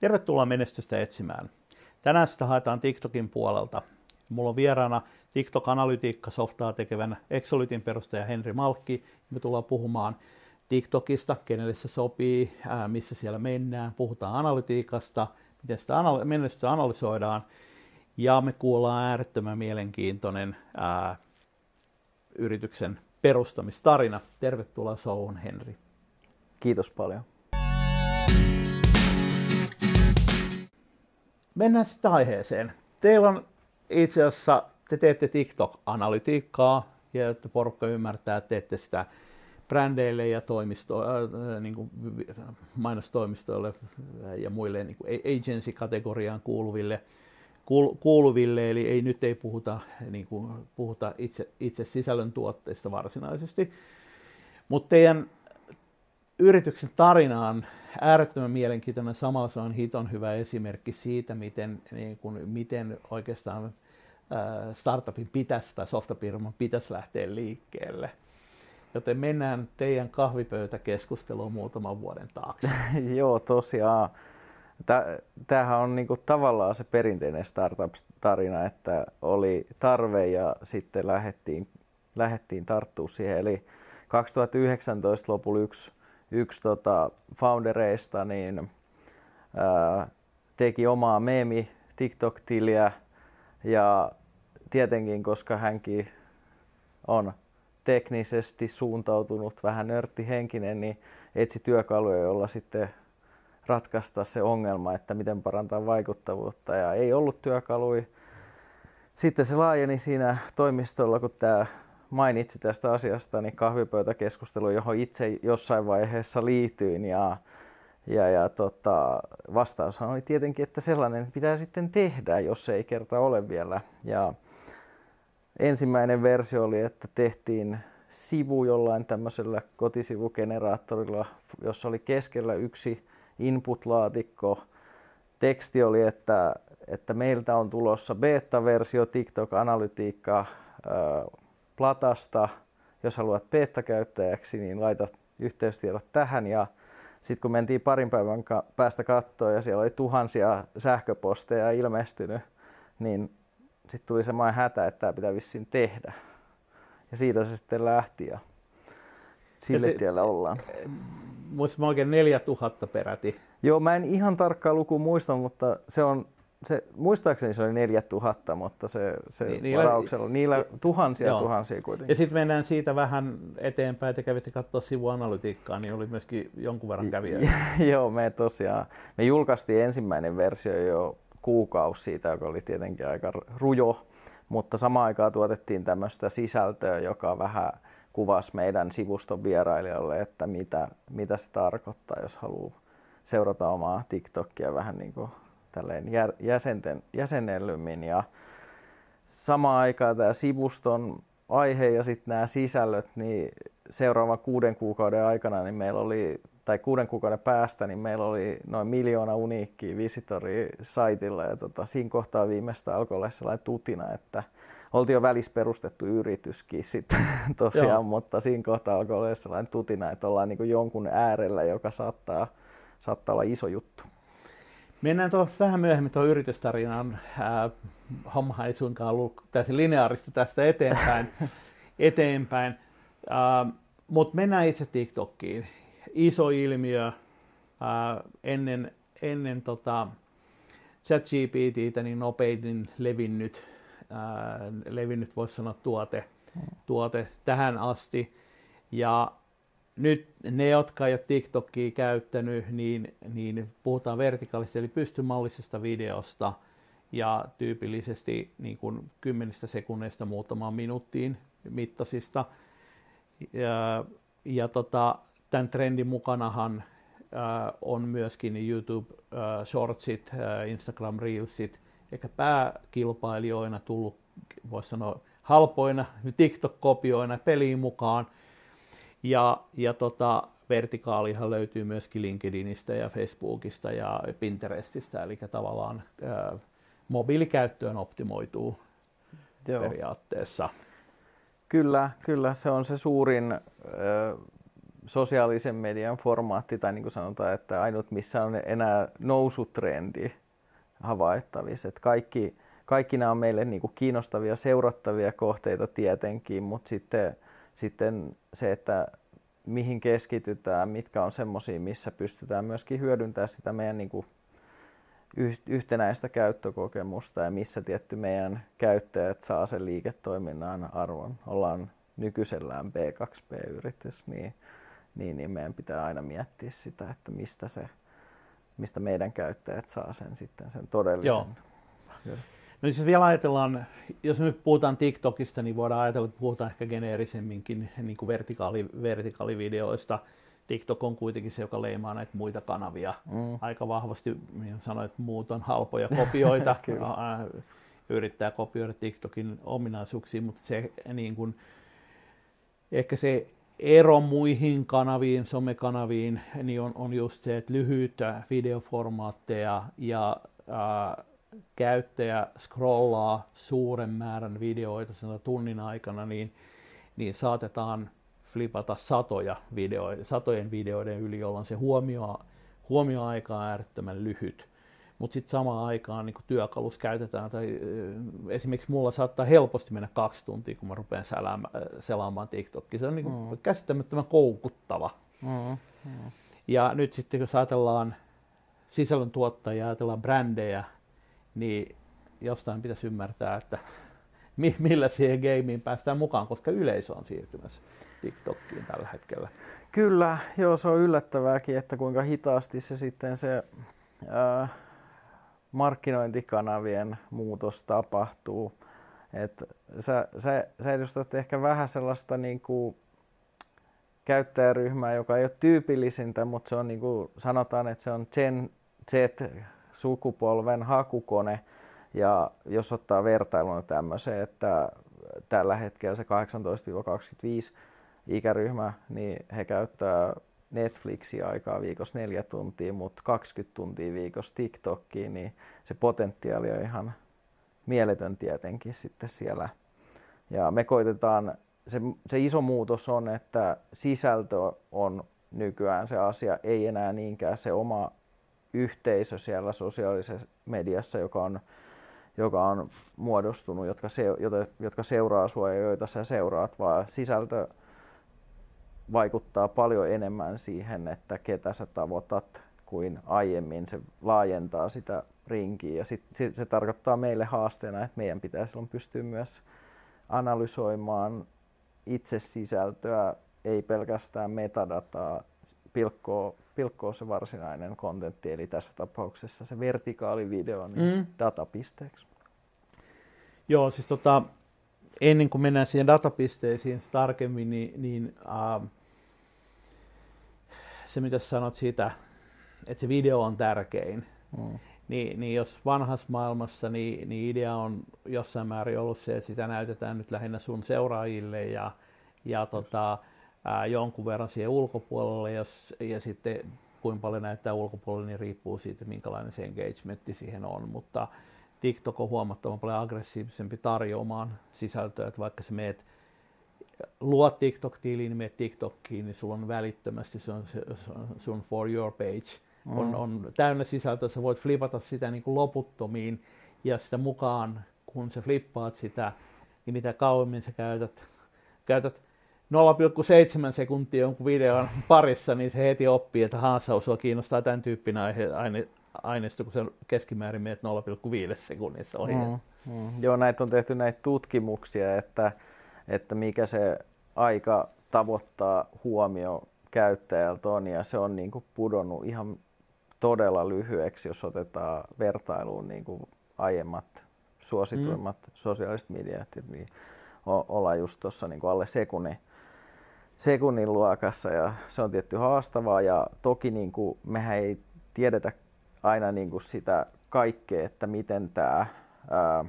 Tervetuloa menestystä etsimään. Tänään sitä haetaan TikTokin puolelta. Mulla on vieraana TikTok-analytiikka-softaa tekevän Exolytin perustaja Henri Malkki. Me tullaan puhumaan TikTokista, kenelle se sopii, missä siellä mennään. Puhutaan analytiikasta, miten sitä menestystä analysoidaan. Ja me kuullaan äärettömän mielenkiintoinen ää, yrityksen perustamistarina. Tervetuloa showhun, Henri. Kiitos paljon. Mennään sitten aiheeseen. Teillä on itse asiassa, te teette TikTok-analytiikkaa, ja että porukka ymmärtää, teette sitä brändeille ja toimisto, äh, niin kuin mainostoimistoille ja muille niin kuin agency-kategoriaan kuuluville, kuuluville, eli ei, nyt ei puhuta, niin kuin, puhuta itse, itse sisällöntuotteista varsinaisesti. Mutta teidän yrityksen tarina on äärettömän mielenkiintoinen. Samalla se on hiton hyvä esimerkki siitä, miten, niin kuin, miten oikeastaan äh, startupin pitäisi tai softafirman pitäisi lähteä liikkeelle. Joten mennään teidän kahvipöytäkeskusteluun muutaman vuoden taakse. Joo, tosiaan. Tämähän on niinku tavallaan se perinteinen startup-tarina, että oli tarve ja sitten lähdettiin, lähdettiin tarttua siihen. Eli 2019 lopulla yksi yksi tota, foundereista niin, ää, teki omaa meemi TikTok-tiliä ja tietenkin, koska hänkin on teknisesti suuntautunut, vähän nörttihenkinen, niin etsi työkaluja, jolla sitten ratkaista se ongelma, että miten parantaa vaikuttavuutta. Ja ei ollut työkaluja. Sitten se laajeni siinä toimistolla, kun tämä mainitsi tästä asiasta, niin kahvipöytäkeskustelu, johon itse jossain vaiheessa liityin ja, ja, ja tota, vastaushan oli tietenkin, että sellainen pitää sitten tehdä, jos ei kerta ole vielä. Ja ensimmäinen versio oli, että tehtiin sivu jollain tämmöisellä kotisivugeneraattorilla, jossa oli keskellä yksi input-laatikko. Teksti oli, että, että meiltä on tulossa beta-versio TikTok-analytiikka Platasta. Jos haluat beta-käyttäjäksi, niin laita yhteystiedot tähän ja sitten kun mentiin parin päivän päästä kattoon ja siellä oli tuhansia sähköposteja ilmestynyt, niin sitten tuli semmoinen hätä, että tämä pitää vissiin tehdä. Ja siitä se sitten lähti ja sille te, tiellä ollaan. Muistin oikein 4000 peräti. Joo, mä en ihan tarkkaa luku muista, mutta se on se, muistaakseni se oli 4000, mutta se, se niin, niillä, varauksella, niillä tuhansia joo. tuhansia kuitenkin. Ja sitten mennään siitä vähän eteenpäin, että kävitte katsoa sivuanalytiikkaa, niin oli myöskin jonkun verran kävijöitä. joo, me tosiaan, me julkaistiin ensimmäinen versio jo kuukausi siitä, joka oli tietenkin aika rujo, mutta samaan aikaan tuotettiin tämmöistä sisältöä, joka vähän kuvasi meidän sivuston vierailijalle, että mitä, mitä se tarkoittaa, jos haluaa seurata omaa TikTokia vähän niin kuin tälleen jäsenten, jäsennellymmin ja samaan aikaan tämä sivuston aihe ja sitten nämä sisällöt, niin seuraavan kuuden kuukauden aikana niin meillä oli, tai kuuden kuukauden päästä, niin meillä oli noin miljoona uniikkiä visitori saitilla ja tota, siinä kohtaa viimeistä alkoi olla sellainen tutina, että oltiin jo välissä perustettu yrityskin sitten tosiaan, Joo. mutta siinä kohtaa alkoi olla sellainen tutina, että ollaan niin jonkun äärellä, joka saattaa, saattaa olla iso juttu. Mennään tuohon vähän myöhemmin tuohon yritystarinaan. Äh, homma ei suinkaan ollut täysin lineaarista tästä eteenpäin. eteenpäin. Äh, Mutta mennään itse TikTokiin. Iso ilmiö. Äh, ennen ennen tota, ChatGPTtä niin nopeiten levinnyt, äh, levinnyt voisi sanoa tuote, tuote tähän asti. Ja nyt ne, jotka ei ole TikTokia käyttänyt, niin, niin puhutaan vertikaalisesti eli pystymallisesta videosta ja tyypillisesti niin kuin kymmenistä sekunneista muutamaan minuuttiin mittaisista. Ja, ja tota, tämän trendin mukanahan äh, on myöskin YouTube äh, Shortsit, äh, Instagram Reelsit, eikä pääkilpailijoina tullut, voisi sanoa, halpoina TikTok-kopioina peliin mukaan – ja, ja tota, vertikaalihan löytyy myöskin LinkedInistä ja Facebookista ja Pinterestistä, eli tavallaan ää, mobiilikäyttöön optimoituu Joo. periaatteessa. Kyllä, kyllä, se on se suurin, sosiaalisen median formaatti, tai niin kuin sanotaan, että ainut missä on enää nousutrendi havaittavissa. Että kaikki, kaikki nämä on meille niin kuin kiinnostavia, seurattavia kohteita tietenkin, mutta sitten, sitten se, että mihin keskitytään, mitkä on semmoisia, missä pystytään myöskin hyödyntämään sitä meidän niin kuin yhtenäistä käyttökokemusta ja missä tietty meidän käyttäjät saa sen liiketoiminnan arvon. Ollaan nykyisellään B2B-yritys, niin, niin, niin meidän pitää aina miettiä sitä, että mistä, se, mistä meidän käyttäjät saa sen sitten sen todellisen. Joo. No siis vielä ajatellaan, jos nyt puhutaan TikTokista, niin voidaan ajatella, että puhutaan ehkä geneerisemminkin niin kuin vertikaali, vertikaalivideoista. TikTok on kuitenkin se, joka leimaa näitä muita kanavia mm. aika vahvasti. Sanoit, että muut on halpoja kopioita. yrittää kopioida TikTokin ominaisuuksia, mutta se niin kuin, ehkä se ero muihin kanaviin, somekanaviin, niin on, on just se, että lyhyitä videoformaatteja ja ää, käyttäjä scrollaa suuren määrän videoita sen tunnin aikana, niin, niin saatetaan flipata satoja videoita, satojen videoiden yli, jolloin se huomio, huomioaika on äärettömän lyhyt. Mutta sitten samaan aikaan niin työkalus käytetään, tai esimerkiksi mulla saattaa helposti mennä kaksi tuntia, kun mä rupean selaamaan, TikTokia. Se on niin mm. käsittämättömän koukuttava. Mm. Mm. Ja nyt sitten jos ajatellaan sisällöntuottajia, ajatellaan brändejä, niin jostain pitäisi ymmärtää, että millä siihen gameen päästään mukaan, koska yleisö on siirtymässä TikTokiin tällä hetkellä. Kyllä, joo, se on yllättävääkin, että kuinka hitaasti se sitten se ää, markkinointikanavien muutos tapahtuu. Et sä, sä, sä edustat ehkä vähän sellaista niin kuin käyttäjäryhmää, joka ei ole tyypillisintä, mutta se on niin kuin sanotaan, että se on Gen Z-sukupolven hakukone. Ja jos ottaa vertailuna tämmöiseen, että tällä hetkellä se 18-25 ikäryhmä, niin he käyttää Netflixia aikaa viikossa neljä tuntia, mutta 20 tuntia viikossa TikTokiin, niin se potentiaali on ihan mieletön tietenkin sitten siellä. Ja me koitetaan, se, se iso muutos on, että sisältö on nykyään se asia, ei enää niinkään se oma yhteisö siellä sosiaalisessa mediassa, joka on, joka on muodostunut, jotka, se, jotka seuraa sinua ja joita sä seuraat, vaan sisältö vaikuttaa paljon enemmän siihen, että ketä sä tavoitat kuin aiemmin. Se laajentaa sitä rinkiä ja sit, se, se tarkoittaa meille haasteena, että meidän pitää silloin pystyä myös analysoimaan itse sisältöä, ei pelkästään metadataa, pilkkoa, pilkkoa se varsinainen kontentti, eli tässä tapauksessa se vertikaalivideo niin mm. datapisteeksi. Joo, siis tota, ennen kuin mennään siihen datapisteisiin tarkemmin, niin, niin äh, se mitä sanot siitä, että se video on tärkein, mm. niin, niin jos vanhassa maailmassa niin, niin idea on jossain määrin ollut se, että sitä näytetään nyt lähinnä sun seuraajille ja, ja tota, ää, jonkun verran siihen ulkopuolelle, jos, ja sitten kuinka paljon näyttää ulkopuolelle, niin riippuu siitä, minkälainen se engagementti siihen on, mutta TikTok on huomattavan paljon aggressiivisempi tarjoamaan sisältöä, että vaikka sä meet luo TikTok-tiliin, niin menet TikTokiin, niin sulla on välittömästi se on sun For Your page. Mm. On, on täynnä sisältöä, sä voit flipata sitä niin kuin loputtomiin ja sitä mukaan, kun sä flippaat sitä, niin mitä kauemmin sä käytät, käytät 0,7 sekuntia jonkun videon parissa, niin se heti oppii, että haassa sua kiinnostaa tämän tyyppinen aihe, aine, aineisto, kun se keskimäärin menet 0,5 sekunnissa ohi. Mm, mm. Joo, näitä on tehty näitä tutkimuksia, että että mikä se aika tavoittaa huomio käyttäjältä on ja se on niin kuin pudonnut ihan todella lyhyeksi, jos otetaan vertailuun niin kuin aiemmat suosituimmat mm. sosiaaliset mediat, niin ollaan just tuossa niin alle sekunnin, sekunnin luokassa ja se on tietty haastavaa ja toki niin kuin, mehän ei tiedetä aina niin kuin sitä kaikkea, että miten tämä ää,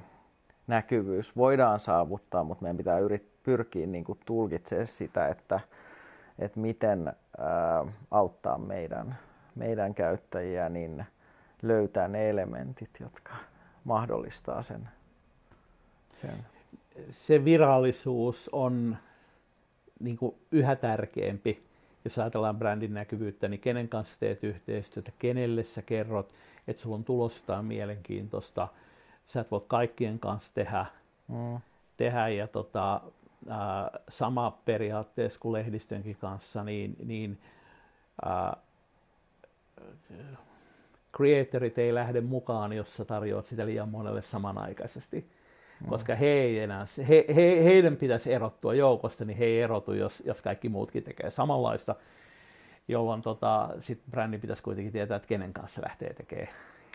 näkyvyys voidaan saavuttaa, mutta meidän pitää yrittää pyrkiä niin kuin tulkitsemaan sitä, että, että miten ää, auttaa meidän, meidän käyttäjiä niin löytää ne elementit, jotka mahdollistaa sen. sen. Se virallisuus on niin kuin yhä tärkeämpi jos ajatellaan brändin näkyvyyttä, niin kenen kanssa teet yhteistyötä, kenelle sä kerrot, että sulla on tulossa jotain mielenkiintoista. Sä et voi kaikkien kanssa tehdä, mm. tehdä ja tota, ää, sama periaatteessa kuin lehdistönkin kanssa, niin, niin ää, creatorit ei lähde mukaan, jos sä tarjoat sitä liian monelle samanaikaisesti. Mm. Koska he ei enää, he, he, heidän pitäisi erottua joukosta, niin he ei erotu, jos, jos kaikki muutkin tekee samanlaista, jolloin tota, sit brändi pitäisi kuitenkin tietää, että kenen kanssa lähtee tekemään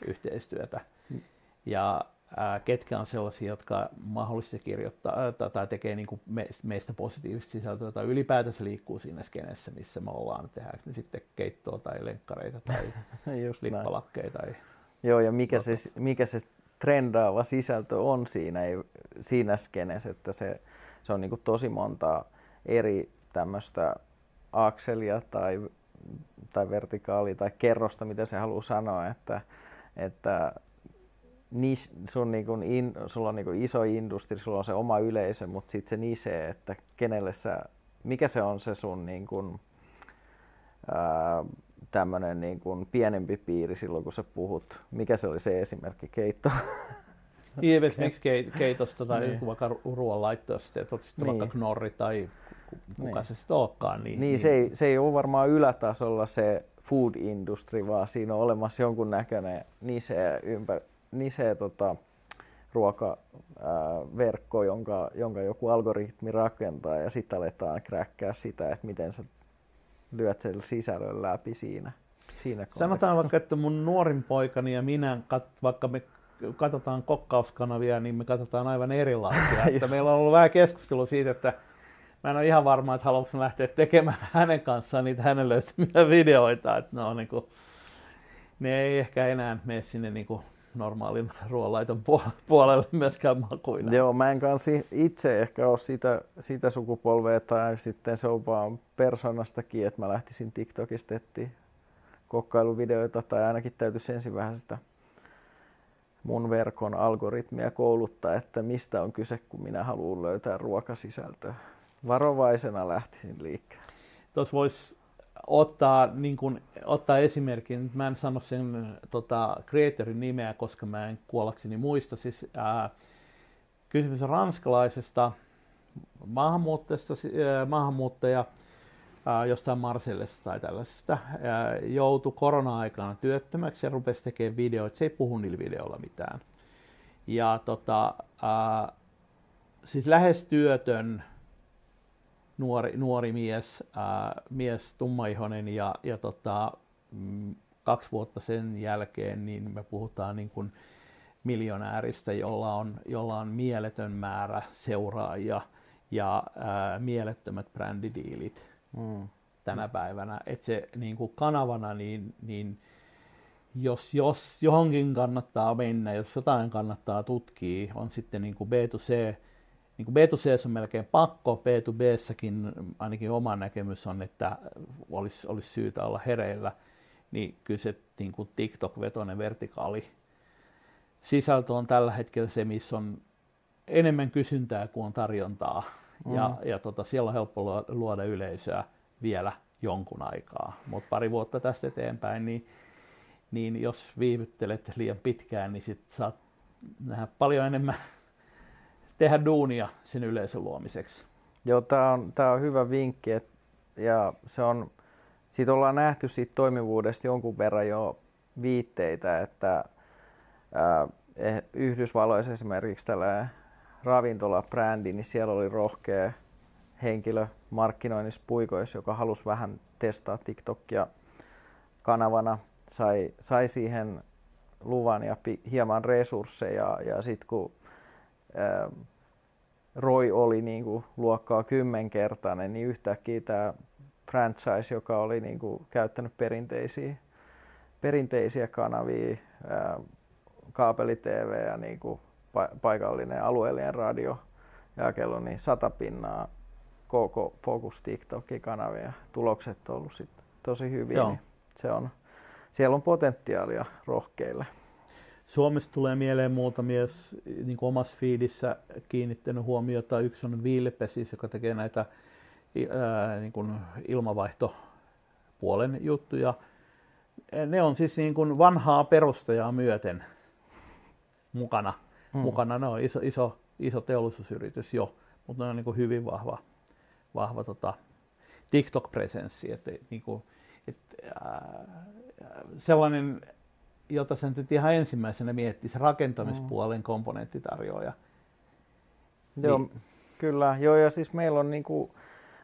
yhteistyötä. Mm. Ja ää, ketkä on sellaisia, jotka mahdollisesti kirjoittaa tai tekee niin kuin meistä positiivista sisältöä tai ylipäätänsä liikkuu siinä skenessä, missä me ollaan, tehdäänkö ne sitten keittoa tai lenkkareita tai lippalakkeja. Tai Joo, ja mikä se, mikä se trendaava sisältö on siinä, siinä skenessä, että se, se on niin tosi monta eri tämmöistä akselia tai, tai vertikaalia tai kerrosta, mitä se haluaa sanoa, että, että sun niin in, sulla on niin iso industri, sulla on se oma yleisö, mutta sitten se nisee, että kenelle sä, mikä se on se sun niin kuin, ää, tämmöinen niin kuin pienempi piiri silloin, kun sä puhut. Mikä se oli se esimerkki? Keitto? Niin, esimerkiksi keitosta tai niin. vaikka ruoanlaittosta, että olet sitten niin. vaikka knorri tai kuka niin. se sitten olekaan. Niin, niin, niin. Se, ei, se ei ole varmaan ylätasolla se food industry, vaan siinä on olemassa jonkun näköinen niseä, ympär, niseä tota, ruokaverkko, jonka, jonka joku algoritmi rakentaa ja sitten aletaan kräkkää sitä, että miten sä lyöt sen sisällön läpi siinä. siinä Sanotaan vaikka, että mun nuorin poikani ja minä, vaikka me katsotaan kokkauskanavia, niin me katsotaan aivan erilaisia. että meillä on ollut vähän keskustelua siitä, että mä en ole ihan varma, että haluanko lähteä tekemään hänen kanssaan niitä hänen löytämiä videoita. Että ne, on niin kuin, ne ei ehkä enää mene sinne niin kuin normaalin ruoanlaiton puolelle myöskään makuina. Joo, mä en kanssa itse ehkä ole sitä, sitä sukupolvea tai sitten se on vaan persoonastakin, että mä lähtisin TikTokista etsiä kokkailuvideoita tai ainakin täytyisi ensin vähän sitä mun verkon algoritmia kouluttaa, että mistä on kyse, kun minä haluan löytää ruokasisältöä. Varovaisena lähtisin liikkeelle. Tuossa voisi ottaa, niin kun, ottaa esimerkin, mä en sano sen tota, creatorin nimeä, koska mä en kuollakseni muista. Siis, ää, kysymys on ranskalaisesta maahanmuuttajasta, ää, maahanmuuttaja ää, jostain Marsellesta tai tällaisesta, ää, joutui korona-aikana työttömäksi ja rupesi tekemään videoita. Se ei puhu niillä videoilla mitään. Ja tota, ää, siis lähes työtön nuori, nuori mies, ää, mies tummaihonen ja, ja tota, mm, kaksi vuotta sen jälkeen niin me puhutaan niin kuin miljonääristä, jolla on, jolla on mieletön määrä seuraajia ja ää, mielettömät brändidiilit mm. tänä päivänä. Et se niin kuin kanavana, niin, niin jos, jos johonkin kannattaa mennä, jos jotain kannattaa tutkia, on sitten niin kuin B2C niin kuin B2C on melkein pakko, B2Bssäkin ainakin oma näkemys on, että olisi, olisi syytä olla hereillä, niin kyllä se niin kuin TikTok-vetoinen vertikaali sisältö on tällä hetkellä se, missä on enemmän kysyntää kuin on tarjontaa. Mm. Ja, ja tota, siellä on helppo luoda yleisöä vielä jonkun aikaa. Mutta pari vuotta tästä eteenpäin, niin, niin jos viivyttelet liian pitkään, niin sit saat nähdä paljon enemmän tehdä duunia sen yleisön luomiseksi. Joo, tämä on, on hyvä vinkki. Et, ja se on, siitä ollaan nähty siitä toimivuudesta jonkun verran jo viitteitä, että ää, eh, Yhdysvalloissa esimerkiksi tällä ravintolabrändi, niin siellä oli rohkea henkilö markkinoinnissa puikoissa, joka halusi vähän testaa TikTokia kanavana, sai, sai siihen luvan ja pi, hieman resursseja ja sitten kun ää, ROI oli niin kuin luokkaa kymmenkertainen, niin yhtäkkiä tämä franchise, joka oli niin kuin käyttänyt perinteisiä, perinteisiä kanavia, ää, kaapeli TV ja niin kuin paikallinen alueellinen radio jakelu, niin sata pinnaa koko Focus TikTok-kanavia. Tulokset on ollut sit tosi hyviä. Niin se on, siellä on potentiaalia rohkeille. Suomessa tulee mieleen muutamia niin kuin omassa feedissä kiinnittänyt huomiota. Yksi on Vilpesis, joka tekee näitä ää, niin kuin ilmavaihto puolen juttuja. Ne on siis niin kuin vanhaa perustajaa myöten mukana. Mm. mukana. Ne on iso, iso, iso teollisuusyritys jo, mutta ne on niin kuin hyvin vahva, vahva tota, TikTok-presenssi. Että, niin kuin, et, äh, sellainen, jota sen nyt ihan ensimmäisenä miettisi, rakentamispuolen mm. komponenttitarjoaja. Joo, niin. kyllä. Joo, ja siis meillä on niin kuin,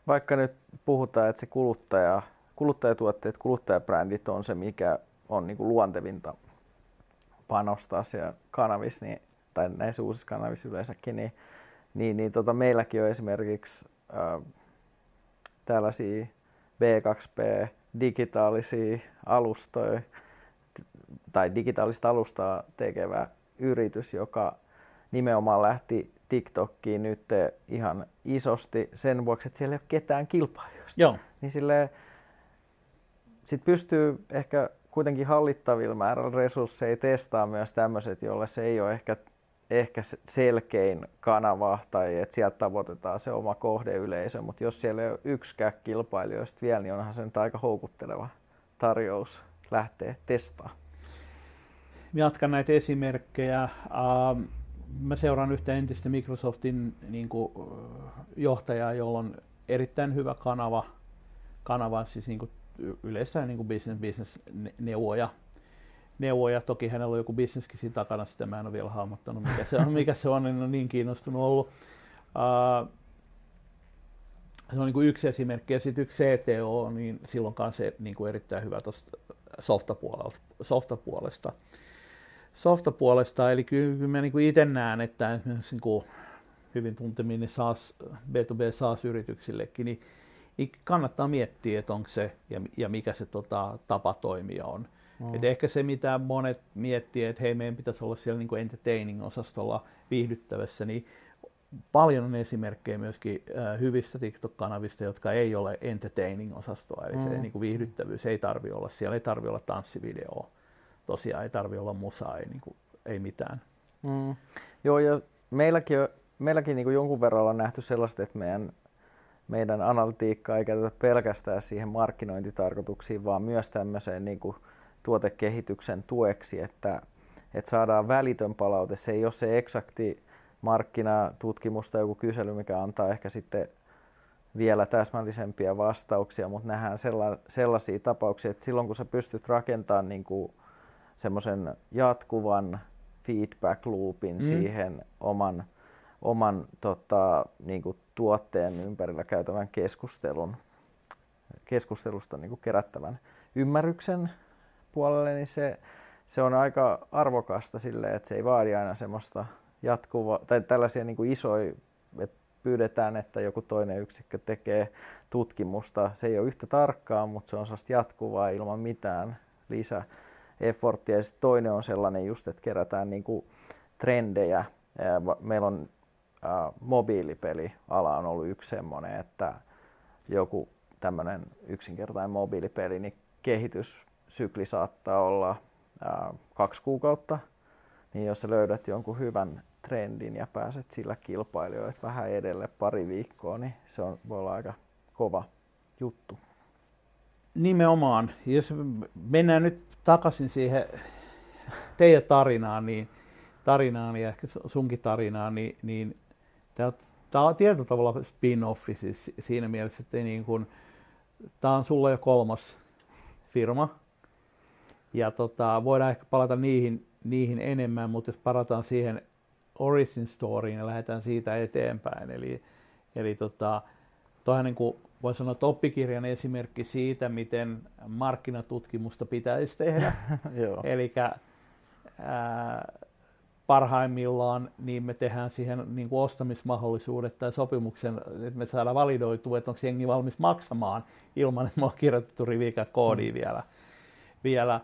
vaikka nyt puhutaan, että se kuluttaja, kuluttajatuotteet, kuluttajabrändit on se, mikä on niin kuin luontevinta panostaa siellä kanavissa, niin, tai näissä uusissa kanavissa yleensäkin, niin, niin, niin tota, meilläkin on esimerkiksi äh, tällaisia B2B digitaalisia alustoja tai digitaalista alustaa tekevä yritys, joka nimenomaan lähti TikTokkiin nyt ihan isosti sen vuoksi, että siellä ei ole ketään kilpailijoista. Joo. Niin silleen, sit pystyy ehkä kuitenkin hallittavilla määrällä resursseja testaa myös tämmöiset, joille se ei ole ehkä, ehkä selkein kanava tai että sieltä tavoitetaan se oma kohdeyleisö, mutta jos siellä ei ole yksikään kilpailijoista vielä, niin onhan se nyt aika houkutteleva tarjous lähteä testaamaan. Jatkan näitä esimerkkejä. Ähm, mä seuraan yhtä entistä Microsoftin niin kuin, johtajaa, jolla on erittäin hyvä kanava, kanava siis niin kuin yleensä niin kuin business, business neuvoja. neuvoja. Toki hänellä on joku bisneskin siinä takana, sitä mä en ole vielä hahmottanut, mikä se on, mikä se on, en ole niin kiinnostunut ollut. Uh, se on niin kuin yksi esimerkki, ja sitten yksi CTO, niin silloin kanssa niin kuin erittäin hyvä tuosta softapuolesta. softapuolesta. Softapuolesta, eli kyllä mä niin itse näen, että esimerkiksi niin kuin hyvin tuntemiin SaaS, B2B SaaS-yrityksillekin, niin niin kannattaa miettiä, että onko se ja, ja mikä se tota, tapa toimia on. Mm. Et ehkä se, mitä monet miettii, että hei, meidän pitäisi olla siellä niin entertaining-osastolla viihdyttävässä, niin paljon on esimerkkejä myöskin äh, hyvistä TikTok-kanavista, jotka ei ole entertaining-osastoa, eli mm. se niin kuin viihdyttävyys ei tarvi olla, siellä ei tarvi olla tanssivideoa, tosiaan ei tarvi olla musaa, ei, niin kuin, ei mitään. Mm. Joo, ja meilläkin, meilläkin niin kuin jonkun verran on nähty sellaista, että meidän meidän analytiikkaa ei käytetä pelkästään siihen markkinointitarkoituksiin, vaan myös tämmöiseen niin kuin tuotekehityksen tueksi, että, että saadaan välitön palaute. Se ei ole se eksakti markkinatutkimus tai joku kysely, mikä antaa ehkä sitten vielä täsmällisempiä vastauksia, mutta nähdään sellaisia tapauksia, että silloin kun sä pystyt rakentamaan niin kuin semmoisen jatkuvan feedback loopin mm. siihen oman, oman tota, niin kuin tuotteen ympärillä käytävän keskustelun, keskustelusta niin kuin kerättävän ymmärryksen puolelle, niin se, se on aika arvokasta sille, että se ei vaadi aina semmoista jatkuvaa, tai tällaisia niin kuin isoja, että pyydetään, että joku toinen yksikkö tekee tutkimusta. Se ei ole yhtä tarkkaa, mutta se on sellaista jatkuvaa ilman mitään lisää efforttia. Ja toinen on sellainen just, että kerätään niin trendejä. Meillä on äh, mobiilipeliala on ollut yksi semmoinen, että joku tämmöinen yksinkertainen mobiilipeli, niin kehityssykli saattaa olla äh, kaksi kuukautta, niin jos sä löydät jonkun hyvän trendin ja pääset sillä kilpailijoille vähän edelle pari viikkoa, niin se on, voi olla aika kova juttu. Nimenomaan. Jos mennään nyt takaisin siihen teidän tarinaan, niin tarinaan ja ehkä sunkin tarinaan, niin, niin Tämä on tietyllä tavalla spin-offi siis siinä mielessä, että niin kuin, tämä on sulle jo kolmas firma. Ja tota, voidaan ehkä palata niihin, niihin enemmän, mutta jos parataan siihen origin storyin ja lähdetään siitä eteenpäin. Eli, eli tota, toihan niin kuin voi sanoa, että oppikirjan esimerkki siitä, miten markkinatutkimusta pitäisi tehdä. Eli parhaimmillaan niin me tehdään siihen niin kuin ostamismahdollisuudet tai sopimuksen, että me saadaan validoitua, että onko jengi valmis maksamaan ilman, että me on kirjoitettu rivikä koodia mm. vielä. vielä.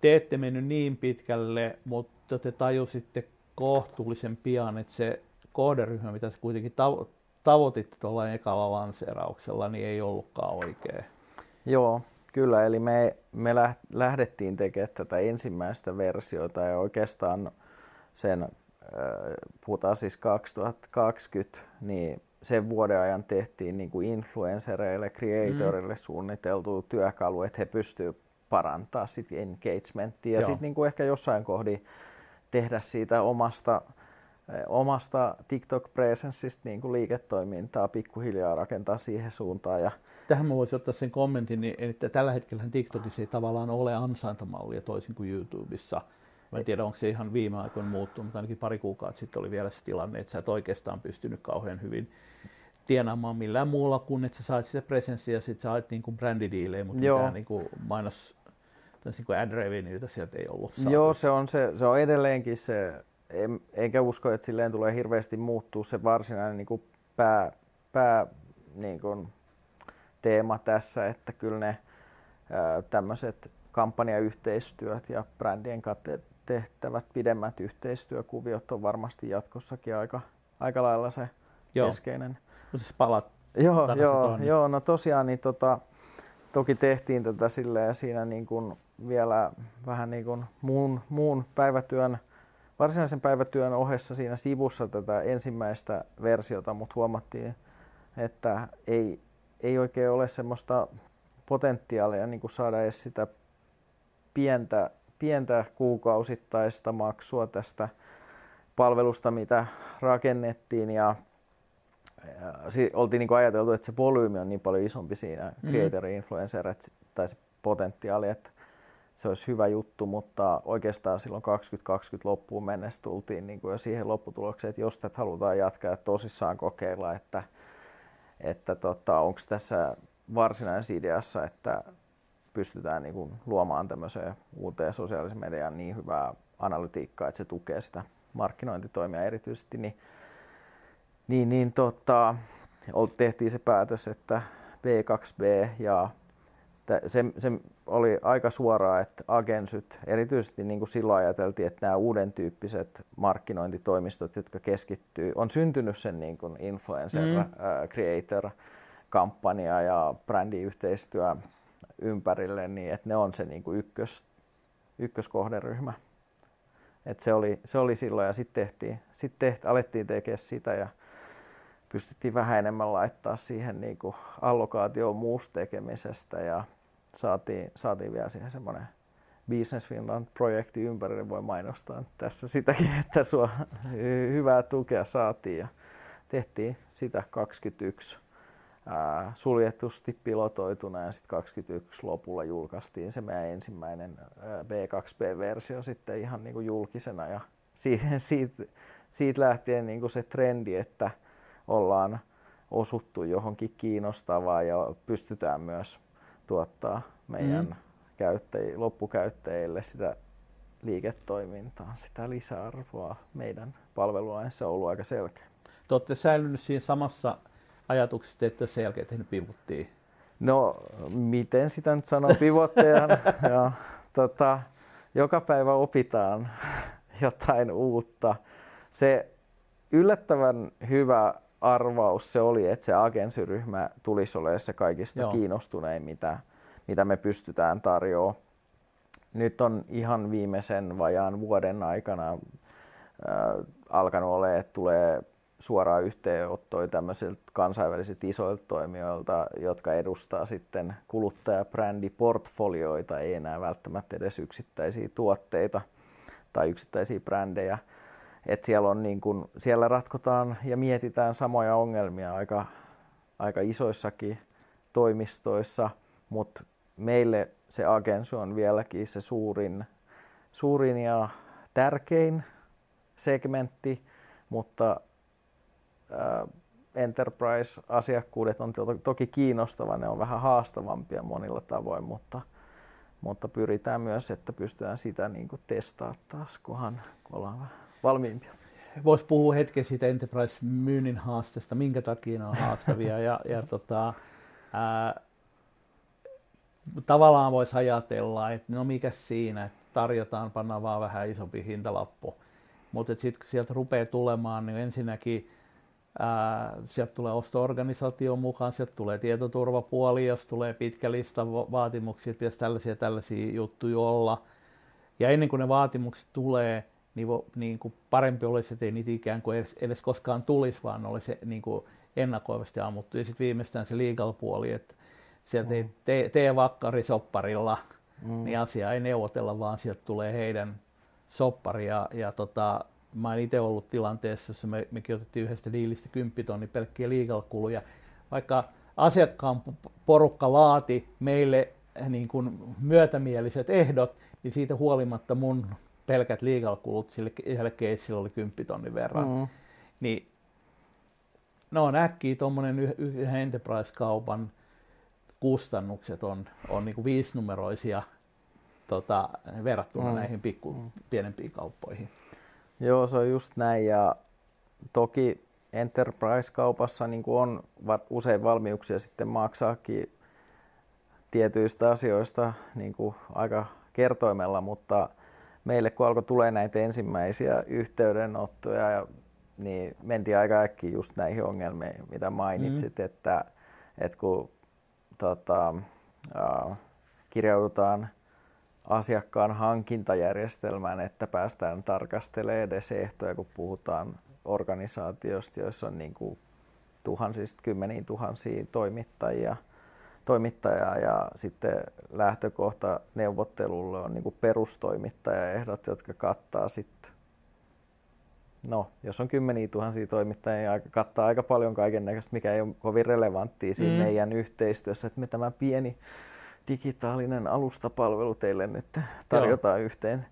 Te ette mennyt niin pitkälle, mutta te tajusitte kohtuullisen pian, että se kohderyhmä, mitä se kuitenkin tavo- tavoititte tuolla ekalla lanseerauksella, niin ei ollutkaan oikea. Joo, kyllä. Eli me, me lähdettiin tekemään tätä ensimmäistä versiota ja oikeastaan – sen, puhutaan siis 2020, niin sen vuoden ajan tehtiin niin kuin influencereille, creatorille mm. suunniteltu työkalu, että he pystyvät parantaa sit engagementtia ja sitten niin ehkä jossain kohdin tehdä siitä omasta, omasta TikTok-presenssistä niin kuin liiketoimintaa pikkuhiljaa rakentaa siihen suuntaan. Ja... Tähän mä voisin ottaa sen kommentin, niin, että tällä hetkellä TikTokissa ei tavallaan ole ansaintamallia toisin kuin YouTubessa. Mä en tiedä, onko se ihan viime aikoina muuttunut, mutta ainakin pari kuukautta sitten oli vielä se tilanne, että sä et oikeastaan pystynyt kauhean hyvin tienaamaan millään muulla kuin, että sä saat sitä presenssiä ja sitten sä sait niin brändidiilejä, mutta Joo. mitään niin kuin mainos, niin kuin ad revenueita sieltä ei ollut saatu. Joo, se on, se, se on edelleenkin se, en, enkä usko, että silleen tulee hirveästi muuttuu se varsinainen niin kuin pää, pää niin kuin teema tässä, että kyllä ne tämmöiset kampanjayhteistyöt ja brändien kanssa tehtävät pidemmät yhteistyökuviot on varmasti jatkossakin aika, aika lailla se Joo. keskeinen. Siis palat joo, joo, joo, no tosiaan niin tota, toki tehtiin tätä silleen siinä niin kuin vielä vähän niin kuin muun, muun päivätyön, varsinaisen päivätyön ohessa siinä sivussa tätä ensimmäistä versiota, mutta huomattiin, että ei, ei oikein ole semmoista potentiaalia niin kuin saada edes sitä pientä, pientä kuukausittaista maksua tästä palvelusta, mitä rakennettiin ja si- oltiin niin ajateltu, että se volyymi on niin paljon isompi siinä mm. creator influencer tai se potentiaali, että se olisi hyvä juttu, mutta oikeastaan silloin 2020 loppuun mennessä tultiin niin kuin jo siihen lopputulokseen, että jos tätä halutaan jatkaa ja tosissaan kokeilla, että, että tota, onko tässä varsinaisessa ideassa, että pystytään niin kuin luomaan tämmöiseen uuteen sosiaalisen median niin hyvää analytiikkaa, että se tukee sitä markkinointitoimia erityisesti, niin niin, niin tota, tehtiin se päätös, että B2B ja se, se oli aika suoraa, että agensyt, erityisesti niin kuin silloin ajateltiin, että nämä uuden tyyppiset markkinointitoimistot, jotka keskittyy, on syntynyt sen niin kuin influencer, mm. uh, creator, kampanja ja brändiyhteistyö ympärille, niin että ne on se niin kuin ykkös, ykköskohderyhmä. Et se, oli, se oli silloin ja sitten tehtiin, sit tehtiin, alettiin tekemään sitä ja pystyttiin vähän enemmän laittaa siihen niin kuin allokaatioon muusta tekemisestä ja saatiin, saatiin vielä siihen semmoinen Business Finland-projekti ympärille. Voi mainostaa tässä sitäkin, että sua hyvää tukea saatiin ja tehtiin sitä 21 ää, suljetusti pilotoituna ja sitten 21 lopulla julkaistiin se meidän ensimmäinen ää, B2B-versio sitten ihan niin kuin julkisena. Ja siitä, siitä, siitä lähtien niin kuin se trendi, että ollaan osuttu johonkin kiinnostavaan ja pystytään myös tuottaa meidän mm. käyttäjille, loppukäyttäjille sitä liiketoimintaa, sitä lisäarvoa meidän palvelua, se on ollut aika selkeä. Te olette säilynyt siinä samassa ajatuksessa, että sen jälkeen tehnyt pivottia? No, miten sitä nyt sanoo pivotteja? ja, tota, joka päivä opitaan jotain uutta. Se yllättävän hyvä arvaus se oli, että se agenssiryhmä tulisi olemaan se kaikista Joo. kiinnostunein, mitä, mitä me pystytään tarjoamaan. Nyt on ihan viimeisen vajaan vuoden aikana äh, alkanut olemaan, että tulee suoraa yhteenottoja tämmöisiltä kansainvälisiltä isoilta toimijoilta, jotka edustaa sitten kuluttajabrändiportfolioita, ei enää välttämättä edes yksittäisiä tuotteita tai yksittäisiä brändejä että siellä, on niin kun, siellä ratkotaan ja mietitään samoja ongelmia aika, aika isoissakin toimistoissa, mutta meille se agensu on vieläkin se suurin, suurin ja tärkein segmentti, mutta äh, enterprise-asiakkuudet on toki kiinnostava, ne on vähän haastavampia monilla tavoin, mutta, mutta pyritään myös, että pystytään sitä niin testaamaan taas, kunhan ollaan vähän valmiimpia. Voisi puhua hetken siitä Enterprise-myynnin haasteesta, minkä takia ne on haastavia. ja, ja tota, ää, tavallaan voisi ajatella, että no mikä siinä, että tarjotaan, pannaan vaan vähän isompi hintalappu. Mutta sitten sieltä rupeaa tulemaan, niin ensinnäkin ää, sieltä tulee osto-organisaation mukaan, sieltä tulee tietoturvapuoli, jos tulee pitkä lista vaatimuksia, pitäisi tällaisia tällaisia juttuja olla. Ja ennen kuin ne vaatimukset tulee, niin, vo, niin kuin parempi olisi, että ei niitä ikään kuin edes, edes koskaan tulisi, vaan olisi niin kuin ennakoivasti ammuttu. Ja sitten viimeistään se legal puoli, että sieltä ei tee, tee vakkari sopparilla, mm. niin asia ei neuvotella, vaan sieltä tulee heidän soppari. Ja, ja tota, mä oon itse ollut tilanteessa, jossa me, mekin otettiin yhdestä diilistä 10 tonni pelkkiä legal-kuluja. Vaikka asiakkaan porukka laati meille niin kuin myötämieliset ehdot, niin siitä huolimatta mun pelkät legal-kulut sille yhdelle keissille oli 10 tonnin verran. Mm. Niin no on äkkiä tuommoinen yhden enterprise-kaupan kustannukset on, on niin kuin viisinumeroisia tota, verrattuna mm. näihin pikku, mm. pienempiin kauppoihin. Joo, se on just näin ja toki enterprise-kaupassa niin kuin on usein valmiuksia sitten maksaakin tietyistä asioista niin kuin aika kertoimella, mutta meille kun alkoi tulee näitä ensimmäisiä yhteydenottoja, ja, niin mentiin aika äkkiä just näihin ongelmiin, mitä mainitsit, mm. että, että kun tota, äh, kirjaudutaan asiakkaan hankintajärjestelmään, että päästään tarkastelemaan edes ehtoja, kun puhutaan organisaatiosta, joissa on niin kuin tuhansista, kymmeniin tuhansia toimittajia, toimittajaa ja sitten lähtökohta neuvottelulle on niin perustoimittajaehdot, jotka kattaa sitten no, jos on kymmeniä tuhansia toimittajia, niin kattaa aika paljon kaiken näköistä, mikä ei ole kovin relevanttia siinä mm. meidän yhteistyössä, että me tämä pieni digitaalinen alustapalvelu teille nyt tarjotaan Joo. yhteen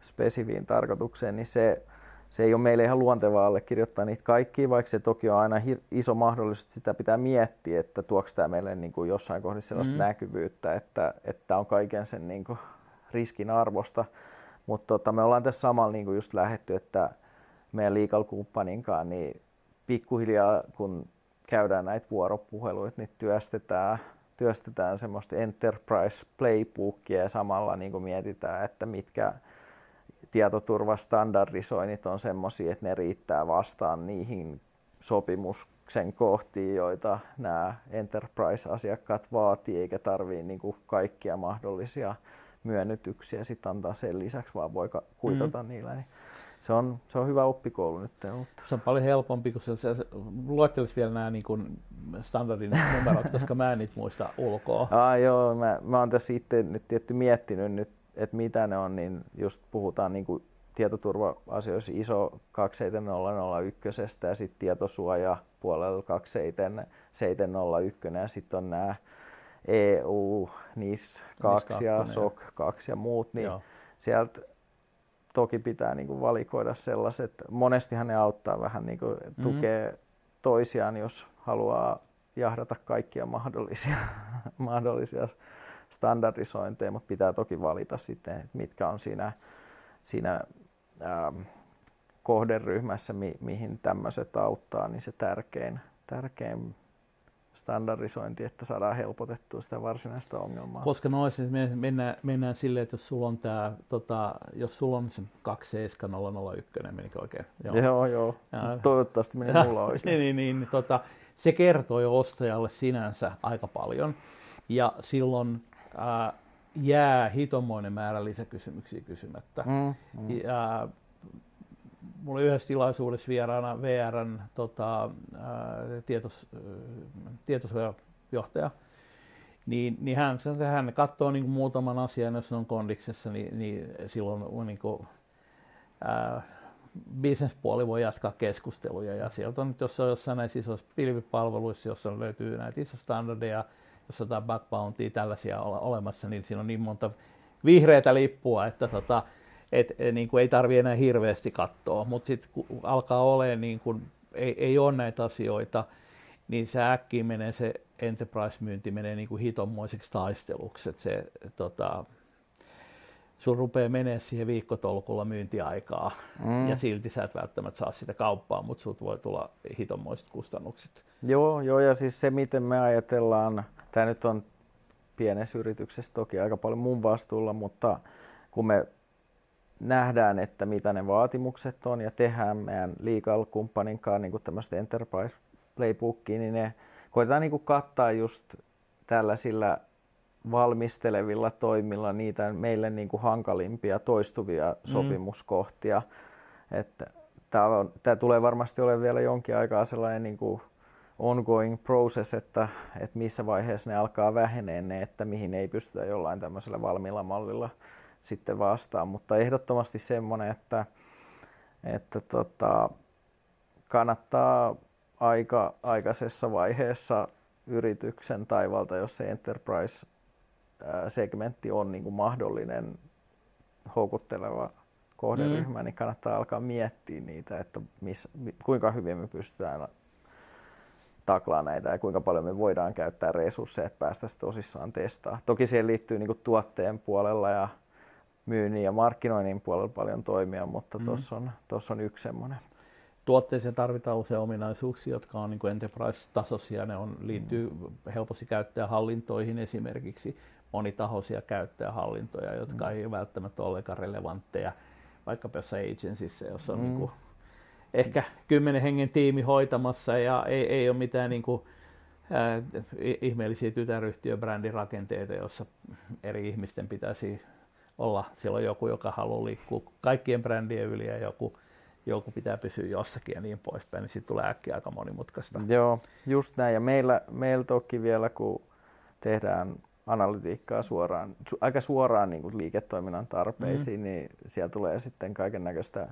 spesiviin tarkoitukseen, niin se, se ei ole meille ihan luontevaa allekirjoittaa niitä kaikkia, vaikka se toki on aina iso mahdollisuus, että sitä pitää miettiä, että tuoks tämä meille niin kuin jossain kohdassa sellaista mm. näkyvyyttä, että, että on kaiken sen niin kuin riskin arvosta. Mutta tota, me ollaan tässä samalla niin kuin just lähetty, että meidän legal-kumppaninkaan, niin pikkuhiljaa kun käydään näitä vuoropuheluita, niin työstetään työstetään semmoista enterprise playbookia ja samalla niin kuin mietitään, että mitkä tietoturvastandardisoinnit on semmoisia, että ne riittää vastaan niihin sopimuksen kohtiin, joita nämä enterprise-asiakkaat vaatii, eikä tarvitse niin kuin kaikkia mahdollisia myönnytyksiä sit antaa sen lisäksi, vaan voi kuitata mm. niillä. Niin se on, se on hyvä oppikoulu nyt. Mutta... Se on paljon helpompi, kun se, se, se luettelisi vielä nämä niin kuin standardin numerot, koska mä en niitä muista ulkoa. Ah, joo, mä, mä oon tässä itse nyt tietty miettinyt nyt, että mitä ne on, niin just puhutaan niin kuin tietoturva-asioissa iso 27001 ja sitten tietosuoja puolella 27701 ja sitten on nämä EU, NIS 2 ja SOC 2 ja muut, niin Joo. sieltä toki pitää niin kuin valikoida sellaiset. Monestihan ne auttaa vähän niin kuin mm-hmm. tukee toisiaan, jos haluaa jahdata kaikkia mahdollisia, mahdollisia standardisointeja, mutta pitää toki valita sitten, että mitkä on siinä, siinä ähm, kohderyhmässä, mi, mihin tämmöiset auttaa, niin se tärkein, tärkein standardisointi, että saadaan helpotettua sitä varsinaista ongelmaa. Koska noissa mennään, mennään silleen, että jos sulla on tämä, tota, jos sulla on se 27001, menikö oikein? Joo, joo. joo. Ja, Toivottavasti meni mulla oikein. niin, niin, niin, tota, se kertoo jo ostajalle sinänsä aika paljon. Ja silloin ää, jää hitomoinen määrä lisäkysymyksiä kysymättä. Mm, mm. Ja, mulla oli yhdessä tilaisuudessa vieraana VRn tota, tietos, tietosuojajohtaja, niin, niin hän, hän katsoo niin kuin muutaman asian, jos on kondiksessa, niin, niin silloin niin kuin, ää, bisnespuoli voi jatkaa keskusteluja. Ja sieltä on, jos on jossain näissä isoissa pilvipalveluissa, jossa löytyy näitä isoja standardeja, jossa on bug bounty, tällaisia olemassa, niin siinä on niin monta vihreätä lippua, että tota, et, et, niin kuin ei tarvi enää hirveästi katsoa, mutta sitten kun alkaa olemaan, niin kuin, ei, ei ole näitä asioita, niin se äkkiä menee se enterprise-myynti menee niin kuin hitonmoiseksi taisteluksi, että se tota, sun rupeaa menee siihen viikkotolkulla myyntiaikaa mm. ja silti sä et välttämättä saa sitä kauppaa, mutta sut voi tulla hitonmoiset kustannukset. Joo, joo, ja siis se miten me ajatellaan, tämä nyt on pienessä yrityksessä toki aika paljon mun vastuulla, mutta kun me nähdään, että mitä ne vaatimukset on ja tehdään meidän legal-kumppanin kanssa niin tämmöistä enterprise playbookia, niin ne koitetaan niin kuin kattaa just tällaisilla valmistelevilla toimilla niitä meille niin kuin hankalimpia toistuvia mm. sopimuskohtia. Että tämä, on, tämä tulee varmasti olemaan vielä jonkin aikaa sellainen niin kuin ongoing process, että, että missä vaiheessa ne alkaa vähenee ne, että mihin ei pystytä jollain tämmöisellä valmiilla mallilla sitten vastaan. Mutta ehdottomasti semmoinen, että, että tota, kannattaa aika aikaisessa vaiheessa yrityksen taivalta, jos se enterprise-segmentti on niin kuin mahdollinen houkutteleva kohderyhmä, mm. niin kannattaa alkaa miettiä niitä, että miss, kuinka hyvin me pystytään taklaa näitä ja kuinka paljon me voidaan käyttää resursseja, että päästäisiin tosissaan testaa. Toki siihen liittyy niin tuotteen puolella ja myynnin ja markkinoinnin puolella paljon toimia, mutta mm. tuossa on, on yksi semmoinen. Tuotteeseen tarvitaan usein ominaisuuksia, jotka on niin enterprise-tasoisia. Ne on, liittyy mm. helposti käyttäjähallintoihin esimerkiksi monitahoisia käyttäjähallintoja, jotka mm. ei välttämättä ole ollenkaan relevantteja vaikkapa jossain agencyssä, jossa on mm. niin kuin ehkä kymmenen hengen tiimi hoitamassa ja ei, ei ole mitään niin kuin, äh, ihmeellisiä tytäryhtiöbrändirakenteita, jossa eri ihmisten pitäisi olla. Siellä on joku, joka haluaa liikkua kaikkien brändien yli ja joku, joku pitää pysyä jossakin ja niin poispäin, niin sitten tulee äkkiä aika monimutkaista. Joo, just näin. Ja meillä, meillä toki vielä, kun tehdään analytiikkaa suoraan, su, aika suoraan niin kuin liiketoiminnan tarpeisiin, mm. niin siellä tulee sitten kaiken näköistä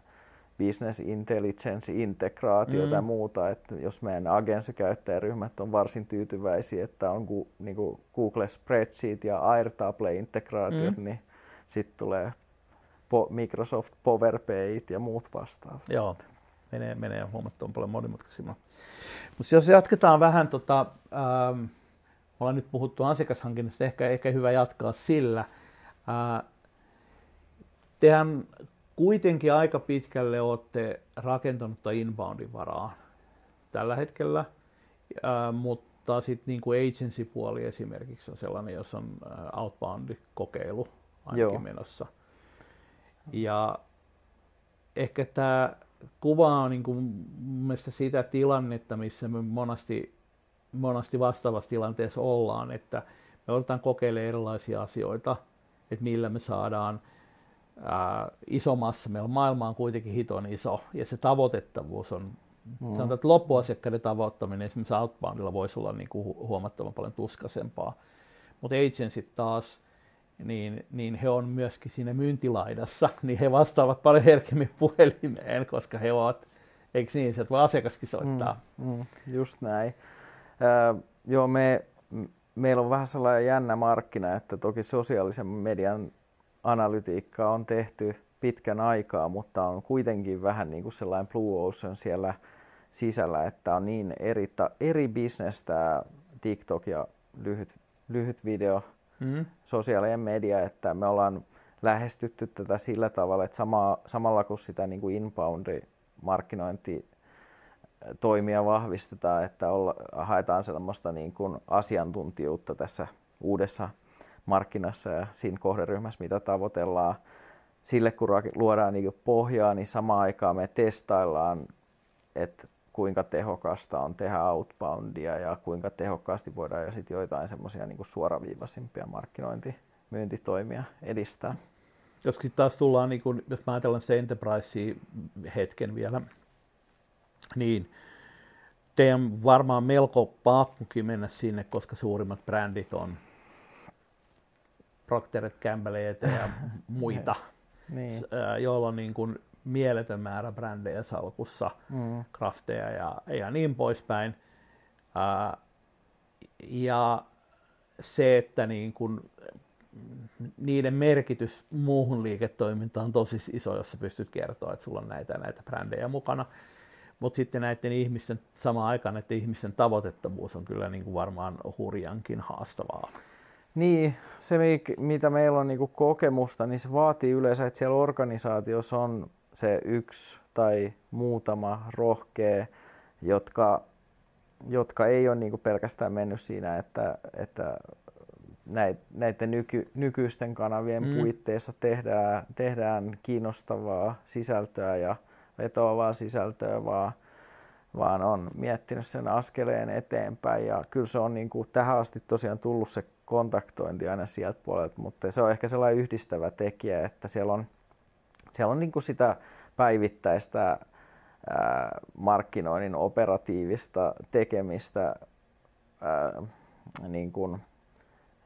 business intelligence, integraatiota mm. ja muuta, että jos meidän agency-käyttäjäryhmät on varsin tyytyväisiä, että on gu, niin kuin Google Spreadsheet ja Airtable-integraatiot, mm. niin sitten tulee po- Microsoft PowerPayt ja muut vastaavat. Joo, menee, menee huomattavan paljon monimutkaisimman. Mutta jos jatketaan vähän, tota, ähm, ollaan nyt puhuttu asiakashankinnasta, ehkä, ehkä hyvä jatkaa sillä. Äh, tehän kuitenkin aika pitkälle olette rakentanutta inboundin varaa tällä hetkellä, ää, mutta sitten niin kuin agency-puoli esimerkiksi on sellainen, jos on outbound-kokeilu ainakin Joo. menossa. Ja ehkä tämä kuvaa niin kuin mielestä sitä tilannetta, missä me monasti, monasti vastaavassa tilanteessa ollaan, että me otetaan kokeilemaan erilaisia asioita, että millä me saadaan ää, iso massa. Meillä maailma on kuitenkin hiton iso ja se tavoitettavuus on, mm. sanotaan, että loppuasiakkaiden tavoittaminen esimerkiksi outboundilla voisi olla niin kuin huomattavan paljon tuskaisempaa. Mutta agencyt taas, niin, niin he on myöskin siinä myyntilaidassa, niin he vastaavat paljon herkemmin puhelimeen, koska he ovat, eikö niin, että voi asiakaskin soittaa. Mm, mm, just näin. Äh, joo, me, meillä on vähän sellainen jännä markkina, että toki sosiaalisen median analytiikkaa on tehty pitkän aikaa, mutta on kuitenkin vähän niin kuin sellainen Blue Ocean siellä sisällä, että on niin eri, eri business tämä TikTok ja lyhyt, lyhyt video, mm. sosiaalinen media, että me ollaan lähestytty tätä sillä tavalla, että sama, samalla kun sitä niin kuin inboundi markkinointi toimia vahvistetaan, että olla, haetaan sellaista niin kuin asiantuntijuutta tässä uudessa markkinassa ja siinä kohderyhmässä, mitä tavoitellaan. Sille kun luodaan niin pohjaa, niin samaan aikaan me testaillaan, että kuinka tehokasta on tehdä outboundia ja kuinka tehokkaasti voidaan jo sit joitain semmoisia niin suoraviivaisimpia markkinointi- myyntitoimia edistää. Jos sitten taas tullaan, niin kun, jos mä ajatellaan se enterprise hetken vielä, niin teidän varmaan melko pakkokin mennä sinne, koska suurimmat brändit on Procter Gambleita ja muita, niin. joilla on niin kuin mieletön määrä brändejä salkussa, mm. krafteja ja, ja niin poispäin. ja se, että niin kuin niiden merkitys muuhun liiketoimintaan on tosi iso, jos sä pystyt kertoa, että sulla on näitä näitä brändejä mukana. Mutta sitten näiden ihmisten, samaan aikaan että ihmisten tavoitettavuus on kyllä niin kuin varmaan hurjankin haastavaa. Niin, se mitä meillä on niinku kokemusta, niin se vaatii yleensä, että siellä organisaatiossa on se yksi tai muutama rohkea, jotka, jotka ei ole niinku pelkästään mennyt siinä, että, että näiden nyky, nykyisten kanavien mm. puitteissa tehdään, tehdään kiinnostavaa sisältöä ja vetoavaa sisältöä, vaan, vaan on miettinyt sen askeleen eteenpäin. Ja kyllä se on niin kuin tähän asti tosiaan tullut se kontaktointi aina sieltä puolelta, mutta se on ehkä sellainen yhdistävä tekijä, että siellä on, siellä on niin kuin sitä päivittäistä markkinoinnin operatiivista tekemistä niin kuin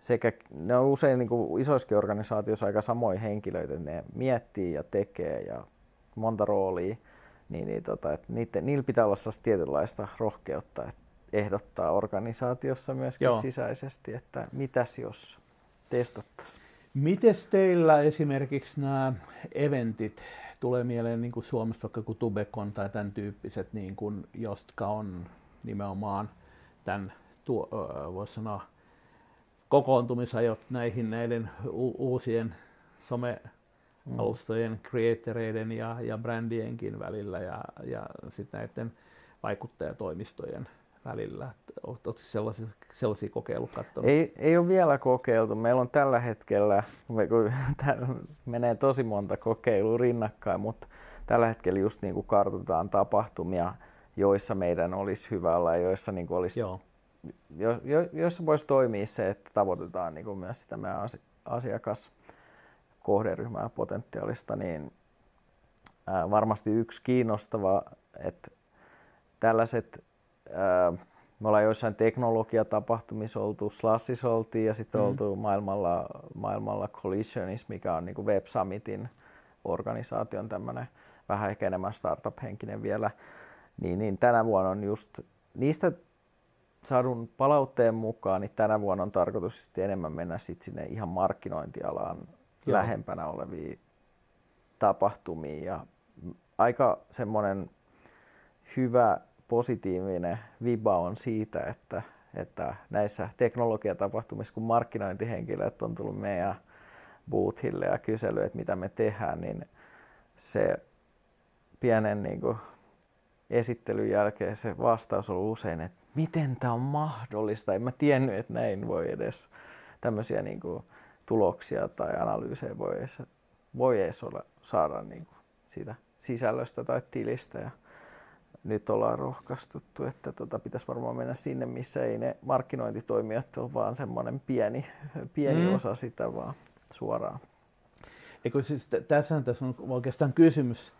sekä ne on usein niin kuin isoissakin organisaatioissa aika samoja henkilöitä, ne miettii ja tekee ja monta roolia, niin, niin tota, että niitä, niillä pitää olla tietynlaista rohkeutta, että ehdottaa organisaatiossa myöskin Joo. sisäisesti, että mitäs jos testattaisiin. Mites teillä esimerkiksi nämä eventit, tulee mieleen niin kuin Suomesta vaikka kuin Tubekon tai tämän tyyppiset, niin kuin, jotka on nimenomaan tämän, tuo, voisi sanoa, kokoontumisajot näihin näiden u- uusien somealustojen, mm. creatoreiden ja, ja brändienkin välillä ja, ja sitten näiden vaikuttajatoimistojen välillä. Oletko sellaisia, sellaisia kokeilu katsonut? Ei, ei ole vielä kokeiltu. Meillä on tällä hetkellä, kun menee tosi monta kokeilua rinnakkain, mutta tällä hetkellä just niin kuin kartoitetaan tapahtumia, joissa meidän olisi hyvä olla ja joissa niin kuin olisi Joo jo, jo, joissa voisi toimia se, että tavoitetaan niin kuin myös sitä meidän asiakaskohderyhmää potentiaalista, niin ää, varmasti yksi kiinnostava, että tällaiset, me ollaan joissain teknologiatapahtumissa oltu, Slashissa oltiin ja sitten mm. oltu maailmalla, maailmalla Collisionissa, mikä on niin kuin Web Summitin organisaation tämmöinen vähän ehkä enemmän startup-henkinen vielä, niin, niin tänä vuonna on just niistä saadun palautteen mukaan, niin tänä vuonna on tarkoitus enemmän mennä sit sinne ihan markkinointialaan Joo. lähempänä oleviin tapahtumiin. Ja aika semmoinen hyvä positiivinen viba on siitä, että, että näissä teknologiatapahtumissa, kun markkinointihenkilöt on tullut meidän boothille ja kysely, että mitä me tehdään, niin se pienen niin kuin, esittelyn jälkeen se vastaus on usein, että miten tämä on mahdollista. En mä tiennyt, että näin voi edes tämmöisiä niin kuin, tuloksia tai analyysejä voi edes, voi edes olla, saada niin kuin, siitä sisällöstä tai tilistä. Ja nyt ollaan rohkaistuttu, että tota, pitäisi varmaan mennä sinne, missä ei ne markkinointitoimijat ole vaan semmoinen pieni, pieni mm. osa sitä vaan suoraan. Eikö siis tässä on oikeastaan kysymys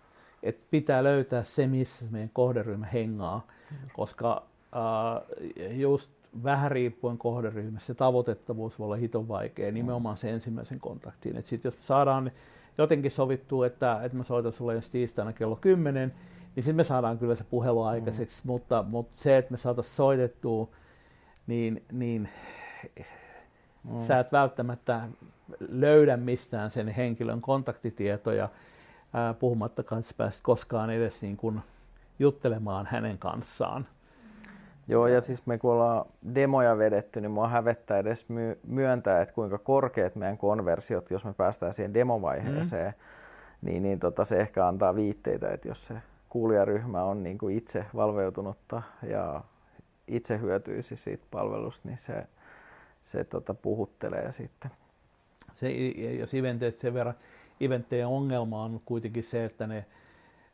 että pitää löytää se, missä meidän kohderyhmä hengaa, koska äh, just vähän riippuen kohderyhmässä se tavoitettavuus voi olla hiton vaikea nimenomaan se ensimmäisen kontaktiin. Et sit jos saadaan jotenkin sovittua, että, että mä soitan sulle ensi tiistaina kello 10, niin sitten me saadaan kyllä se puhelu aikaiseksi, mm. mutta, mutta se, että me saataisiin soitettua, niin, niin mm. sä et välttämättä löydä mistään sen henkilön kontaktitietoja, ää, puhumattakaan, että pääsit koskaan edes niin kuin juttelemaan hänen kanssaan. Joo, ja siis me kun ollaan demoja vedetty, niin mua hävettää edes my- myöntää, että kuinka korkeat meidän konversiot, jos me päästään siihen demovaiheeseen, mm. niin, niin tota, se ehkä antaa viitteitä, että jos se kuulijaryhmä on niin kuin itse valveutunutta ja itse hyötyisi siitä palvelusta, niin se, se tota, puhuttelee sitten. Se, jos eventeistä sen verran, eventtejä ongelma on kuitenkin se, että ne,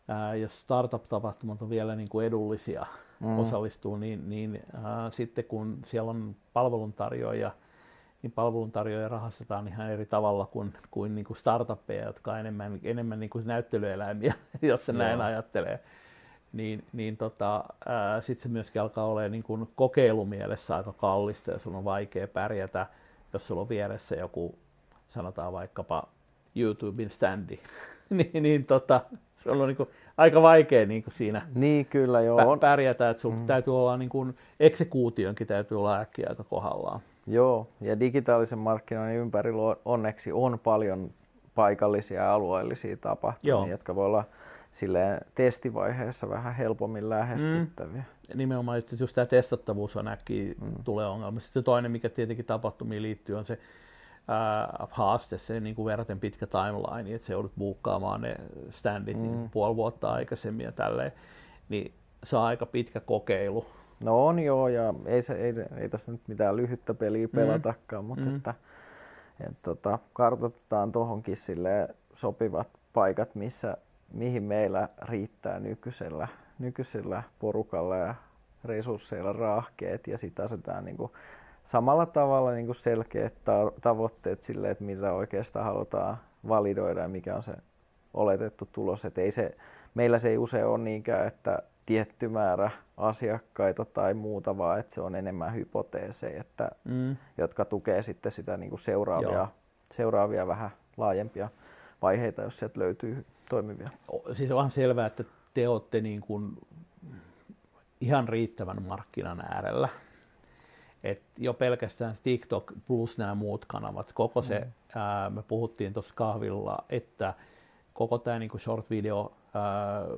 ää, jos startup-tapahtumat on vielä niin kuin edullisia mm. osallistuu, niin, niin ää, sitten kun siellä on palveluntarjoajia, niin palveluntarjoajia rahastetaan ihan eri tavalla kuin, kuin, niin kuin startuppeja, jotka on enemmän, enemmän niin kuin näyttelyeläimiä, jos se näin ajattelee. Niin, niin tota, sitten se myöskin alkaa olla niin kuin kokeilumielessä aika kallista ja on vaikea pärjätä, jos sulla on vieressä joku, sanotaan vaikkapa YouTuben standi, niin, niin tota, se on niin kuin aika vaikea niin kuin siinä niin, kyllä, joo. Pä, pärjätä, että sun mm. täytyy olla niin kuin, eksekuutionkin täytyy olla äkkiä aika kohdallaan. Joo, ja digitaalisen markkinoinnin ympärillä onneksi on paljon paikallisia ja alueellisia tapahtumia, Joo. jotka voi olla silleen testivaiheessa vähän helpommin lähestyttäviä. Mm. Nimenomaan että just tämä testattavuus on äkkiä mm. tulee ongelma. Sitten se toinen, mikä tietenkin tapahtumiin liittyy, on se äh, haaste, se niin kuin verraten pitkä timeline, että se joudut buukkaamaan ne standit mm. niin puoli vuotta aikaisemmin ja tälleen, niin se on aika pitkä kokeilu. No on joo, ja ei, se, ei, ei tässä nyt mitään lyhyttä peliä mm. pelatakaan, mm. mutta mm. että, et, tota, kartoitetaan tuohonkin sopivat paikat, missä, mihin meillä riittää nykyisellä, nykyisellä porukalla ja resursseilla rahkeet ja sitten asetetaan niin kuin samalla tavalla niin kuin selkeät ta- tavoitteet sille, että mitä oikeastaan halutaan validoida ja mikä on se oletettu tulos. Et ei se, meillä se ei usein ole niinkään, että tietty määrä asiakkaita tai muuta, vaan että se on enemmän hypoteeseja, että, mm. jotka tukee sitten sitä niin kuin seuraavia, seuraavia vähän laajempia vaiheita, jos sieltä löytyy toimivia. Siis onhan selvää, että te olette niin kuin ihan riittävän markkinan äärellä. Et jo pelkästään TikTok plus nämä muut kanavat, koko se, mm. ää, me puhuttiin tuossa kahvilla, että koko tämä niin short video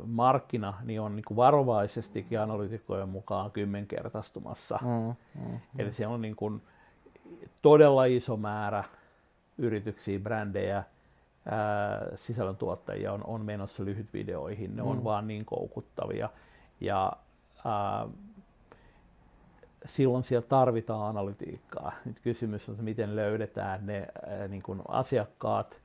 markkina niin on niin varovaisestikin analytikkojen mukaan kymmenkertaistumassa. Mm, mm, Eli mm. siellä on niin kuin todella iso määrä yrityksiä, brändejä, ää, sisällöntuottajia on, on menossa lyhytvideoihin. Ne mm. on vaan niin koukuttavia. Ja ää, silloin siellä tarvitaan analytiikkaa. Nyt kysymys on, että miten löydetään ne ää, niin kuin asiakkaat,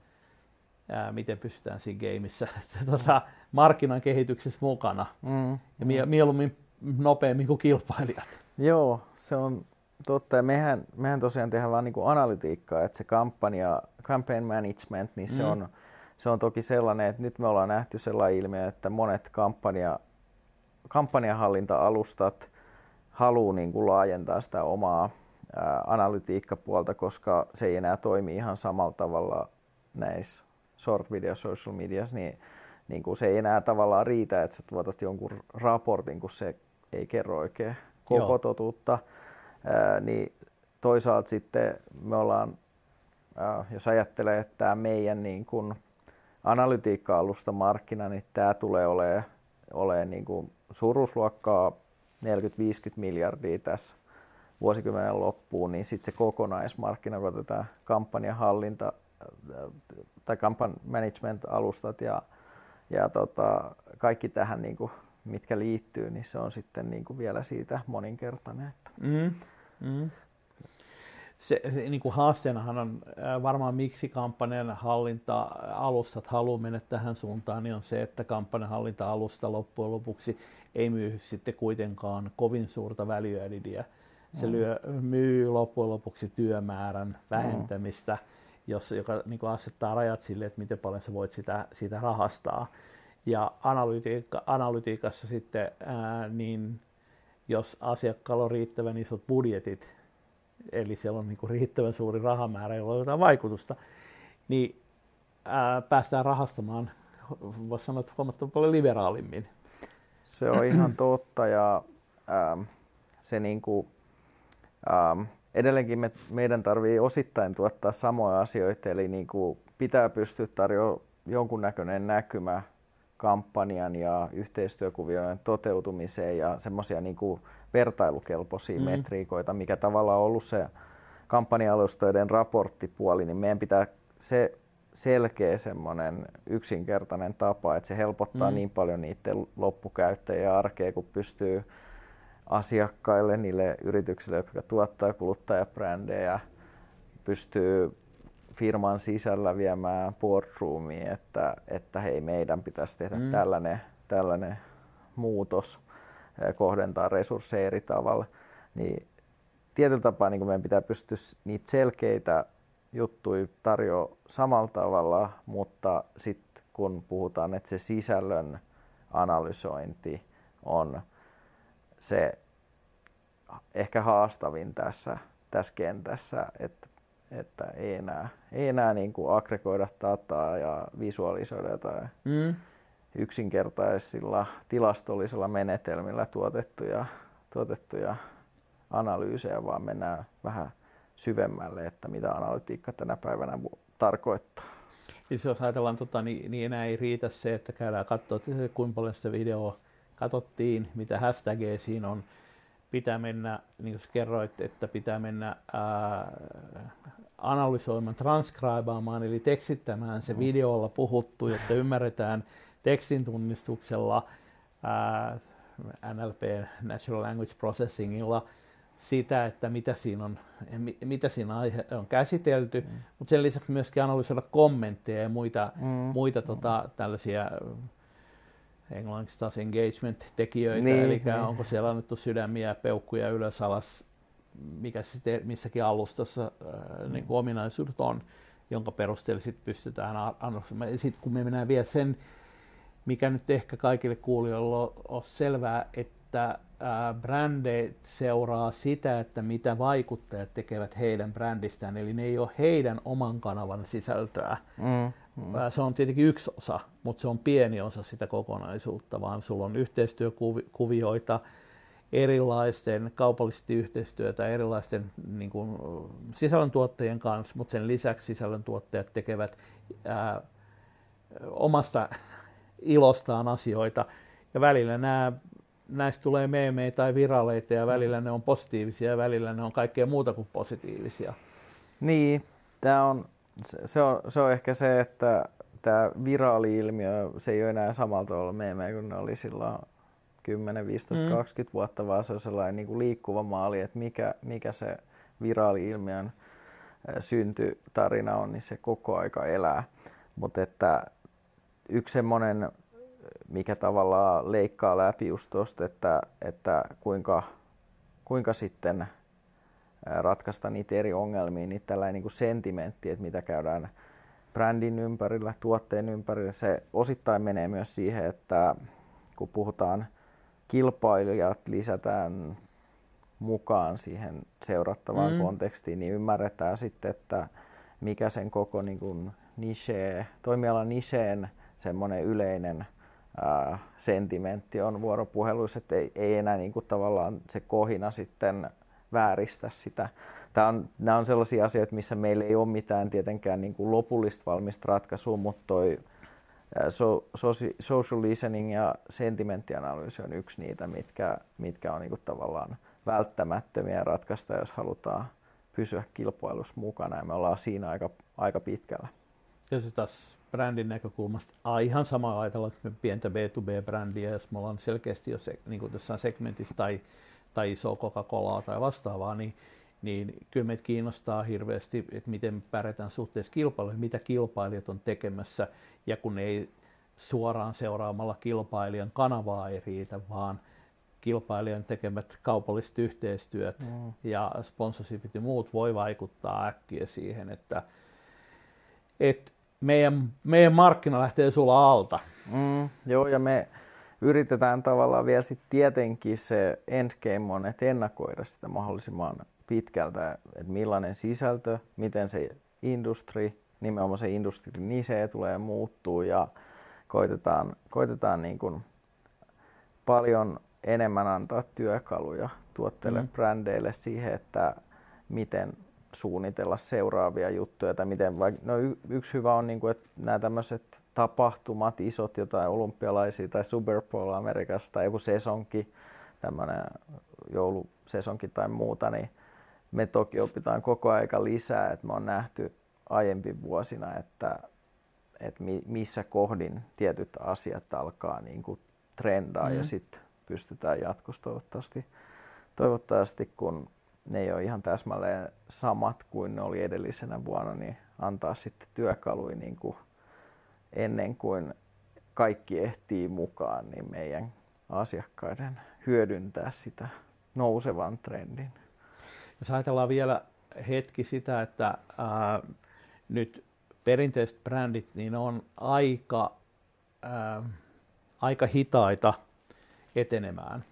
ää, miten pystytään siinä gameissa tota, markkinan kehityksessä mukana. Mm, ja mie- mm. mieluummin nopeammin kuin kilpailijat. Joo, se on totta. Ja mehän, mehän tosiaan tehdään vaan niin kuin analytiikkaa, että se kampanja, campaign management, niin se, mm. on, se on toki sellainen, että nyt me ollaan nähty sellainen ilmiö, että monet kampanja, kampanjahallinta-alustat haluaa niin kuin laajentaa sitä omaa ää, analytiikkapuolta, koska se ei enää toimi ihan samalla tavalla näissä short video social medias, niin, niin kuin se ei enää tavallaan riitä, että sä tuotat jonkun raportin, kun se ei kerro oikein koko Joo. totuutta. Ää, niin toisaalta sitten me ollaan, ää, jos ajattelee, että tämä meidän niin kuin analytiikka-alusta markkina, niin tämä tulee olemaan, olemaan niin kuin suuruusluokkaa 40-50 miljardia tässä vuosikymmenen loppuun, niin sitten se kokonaismarkkina, kun otetaan kampanjahallinta tai campaign management-alustat ja, ja tota, kaikki tähän, niin kuin, mitkä liittyy, niin se on sitten niin kuin vielä siitä moninkertainen. Mm, mm. Se, se niin kuin haasteenahan on varmaan miksi kampanjan hallinta-alustat haluaa mennä tähän suuntaan, niin on se, että kampanjan hallinta-alusta loppujen lopuksi ei myy sitten kuitenkaan kovin suurta value Se mm. lyö, myy loppujen lopuksi työmäärän vähentämistä. Mm jos, joka niin kuin asettaa rajat sille, että miten paljon sä voit sitä, sitä rahastaa. Ja analytiikka, analytiikassa sitten, ää, niin jos asiakkaalla on riittävän isot budjetit, eli siellä on niin kuin riittävän suuri rahamäärä, jolla on jotain vaikutusta, niin ää, päästään rahastamaan, voisi sanoa, että huomattavan paljon liberaalimmin. Se on ihan totta ja ähm, se niin kuin, ähm, edelleenkin me, meidän tarvii osittain tuottaa samoja asioita, eli niin kuin pitää pystyä tarjoamaan jonkunnäköinen näkymä kampanjan ja yhteistyökuvioiden toteutumiseen ja semmoisia niin vertailukelpoisia mm. metriikoita, mikä tavallaan on ollut se kampanja-alustoiden raporttipuoli, niin meidän pitää se selkeä semmoinen yksinkertainen tapa, että se helpottaa mm. niin paljon niiden loppukäyttäjien arkea, kun pystyy asiakkaille, niille yrityksille, jotka tuottaa kuluttajabrändejä, pystyy firman sisällä viemään boardroomiin, että, että hei, meidän pitäisi tehdä mm. tällainen, tällainen muutos, kohdentaa resursseja eri tavalla, niin tietyllä tapaa niin meidän pitää pystyä niitä selkeitä juttuja tarjoa samalla tavalla, mutta sitten kun puhutaan, että se sisällön analysointi on se ehkä haastavin tässä, tässä kentässä, että, että ei enää, ei enää niin kuin aggregoida dataa ja visualisoida jotain mm. yksinkertaisilla tilastollisilla menetelmillä tuotettuja, tuotettuja analyysejä, vaan mennään vähän syvemmälle, että mitä analytiikka tänä päivänä tarkoittaa. Siis jos ajatellaan, tota, niin, niin enää ei riitä se, että käydään katsoa, kuinka paljon sitä videoa katsottiin, mitä hashtageja siinä on. Pitää mennä, niin kuin kerroit, että pitää mennä ää, analysoimaan, transkribaamaan, eli tekstittämään se mm. videolla puhuttu, jotta ymmärretään tekstin tunnistuksella, ää, NLP, Natural Language Processingilla, sitä, että mitä siinä on, mitä siinä aihe on käsitelty, mm. mutta sen lisäksi myöskin analysoida kommentteja ja muita, mm. muita tota, tällaisia englanniksi taas engagement-tekijöitä, niin, eli niin. onko siellä annettu sydämiä, peukkuja ylös alas, mikä sitten missäkin alustassa äh, niin kuin ominaisuudet on, jonka perusteella sit pystytään annostamaan. Sitten kun me mennään vielä sen, mikä nyt ehkä kaikille kuulijoille on selvää, että brändit seuraa sitä, että mitä vaikuttajat tekevät heidän brändistään, eli ne ei ole heidän oman kanavan sisältöä. Mm, mm. Se on tietenkin yksi osa, mutta se on pieni osa sitä kokonaisuutta, vaan sulla on yhteistyökuvioita, erilaisten kaupallisesti yhteistyötä erilaisten niin kuin, sisällöntuottajien kanssa, mutta sen lisäksi sisällöntuottajat tekevät ää, omasta ilostaan asioita. Ja välillä nämä, näistä tulee meemejä tai viraleita ja välillä ne on positiivisia ja välillä ne on kaikkea muuta kuin positiivisia. Niin, tämä on, se, on, se on ehkä se, että tämä viraali-ilmiö, se ei ole enää samalla tavalla meemejä kuin ne oli silloin 10, 15, mm. 20 vuotta, vaan se on sellainen niin kuin liikkuva maali, että mikä, mikä se viraali-ilmiön syntytarina on, niin se koko aika elää. Mutta että yksi semmoinen, mikä tavallaan leikkaa läpi just tosta, että, että kuinka, kuinka sitten ratkaista niitä eri ongelmia, niin tällainen niin kuin sentimentti, että mitä käydään brändin ympärillä, tuotteen ympärillä, se osittain menee myös siihen, että kun puhutaan kilpailijat lisätään mukaan siihen seurattavaan mm. kontekstiin, niin ymmärretään sitten, että mikä sen koko niin kuin niche, toimialan nicheen semmoinen yleinen ää, sentimentti on vuoropuheluissa, että ei, ei enää niin kuin tavallaan se kohina sitten vääristä sitä. Tämä on, nämä on sellaisia asioita, missä meillä ei ole mitään tietenkään niin kuin lopullista valmista ratkaisua, mutta toi so, so, social listening ja sentimenttianalyysi on yksi niitä, mitkä, mitkä on niinku tavallaan välttämättömiä ratkaista, jos halutaan pysyä kilpailussa mukana ja me ollaan siinä aika, aika pitkällä. Ja se taas brändin näkökulmasta ihan sama ajatella, pientä B2B-brändiä, jos me ollaan selkeästi jo se, niin kuin jossain segmentissä tai, tai iso Coca-Colaa tai vastaavaa, niin, niin kyllä meitä kiinnostaa hirveästi, että miten me pärjätään suhteessa kilpailuihin, mitä kilpailijat on tekemässä ja kun ei suoraan seuraamalla kilpailijan kanavaa ei riitä, vaan kilpailijan tekemät kaupalliset yhteistyöt mm. ja sponsorshipit ja muut voi vaikuttaa äkkiä siihen, että, että meidän, meidän markkina lähtee sulla alta. Mm, joo, ja me yritetään tavallaan vielä sitten tietenkin se endgame on, että ennakoida sitä mahdollisimman pitkältä, että millainen sisältö, miten se industri nimenomaan se industrin niche tulee muuttuu ja koitetaan, koitetaan niin kuin paljon enemmän antaa työkaluja tuotteille, mm. brändeille siihen, että miten suunnitella seuraavia juttuja. Tai miten, no y- yksi hyvä on, niin kuin, että nämä tämmöiset tapahtumat, isot jotain olympialaisia tai Super Bowl Amerikasta tai joku sesonki, tämmöinen joulusesonki tai muuta, niin me toki opitaan koko aika lisää, että me on nähty aiempi vuosina, että, että missä kohdin tietyt asiat alkaa niin kuin trendaa mm. ja sitten pystytään jatkossa toivottavasti, toivottavasti, kun ne ei ole ihan täsmälleen samat kuin ne oli edellisenä vuonna, niin antaa sitten työkaluja niin kuin ennen kuin kaikki ehtii mukaan, niin meidän asiakkaiden hyödyntää sitä nousevan trendin. Jos ajatellaan vielä hetki sitä, että ää, nyt perinteiset brändit niin on aika, ää, aika hitaita etenemään.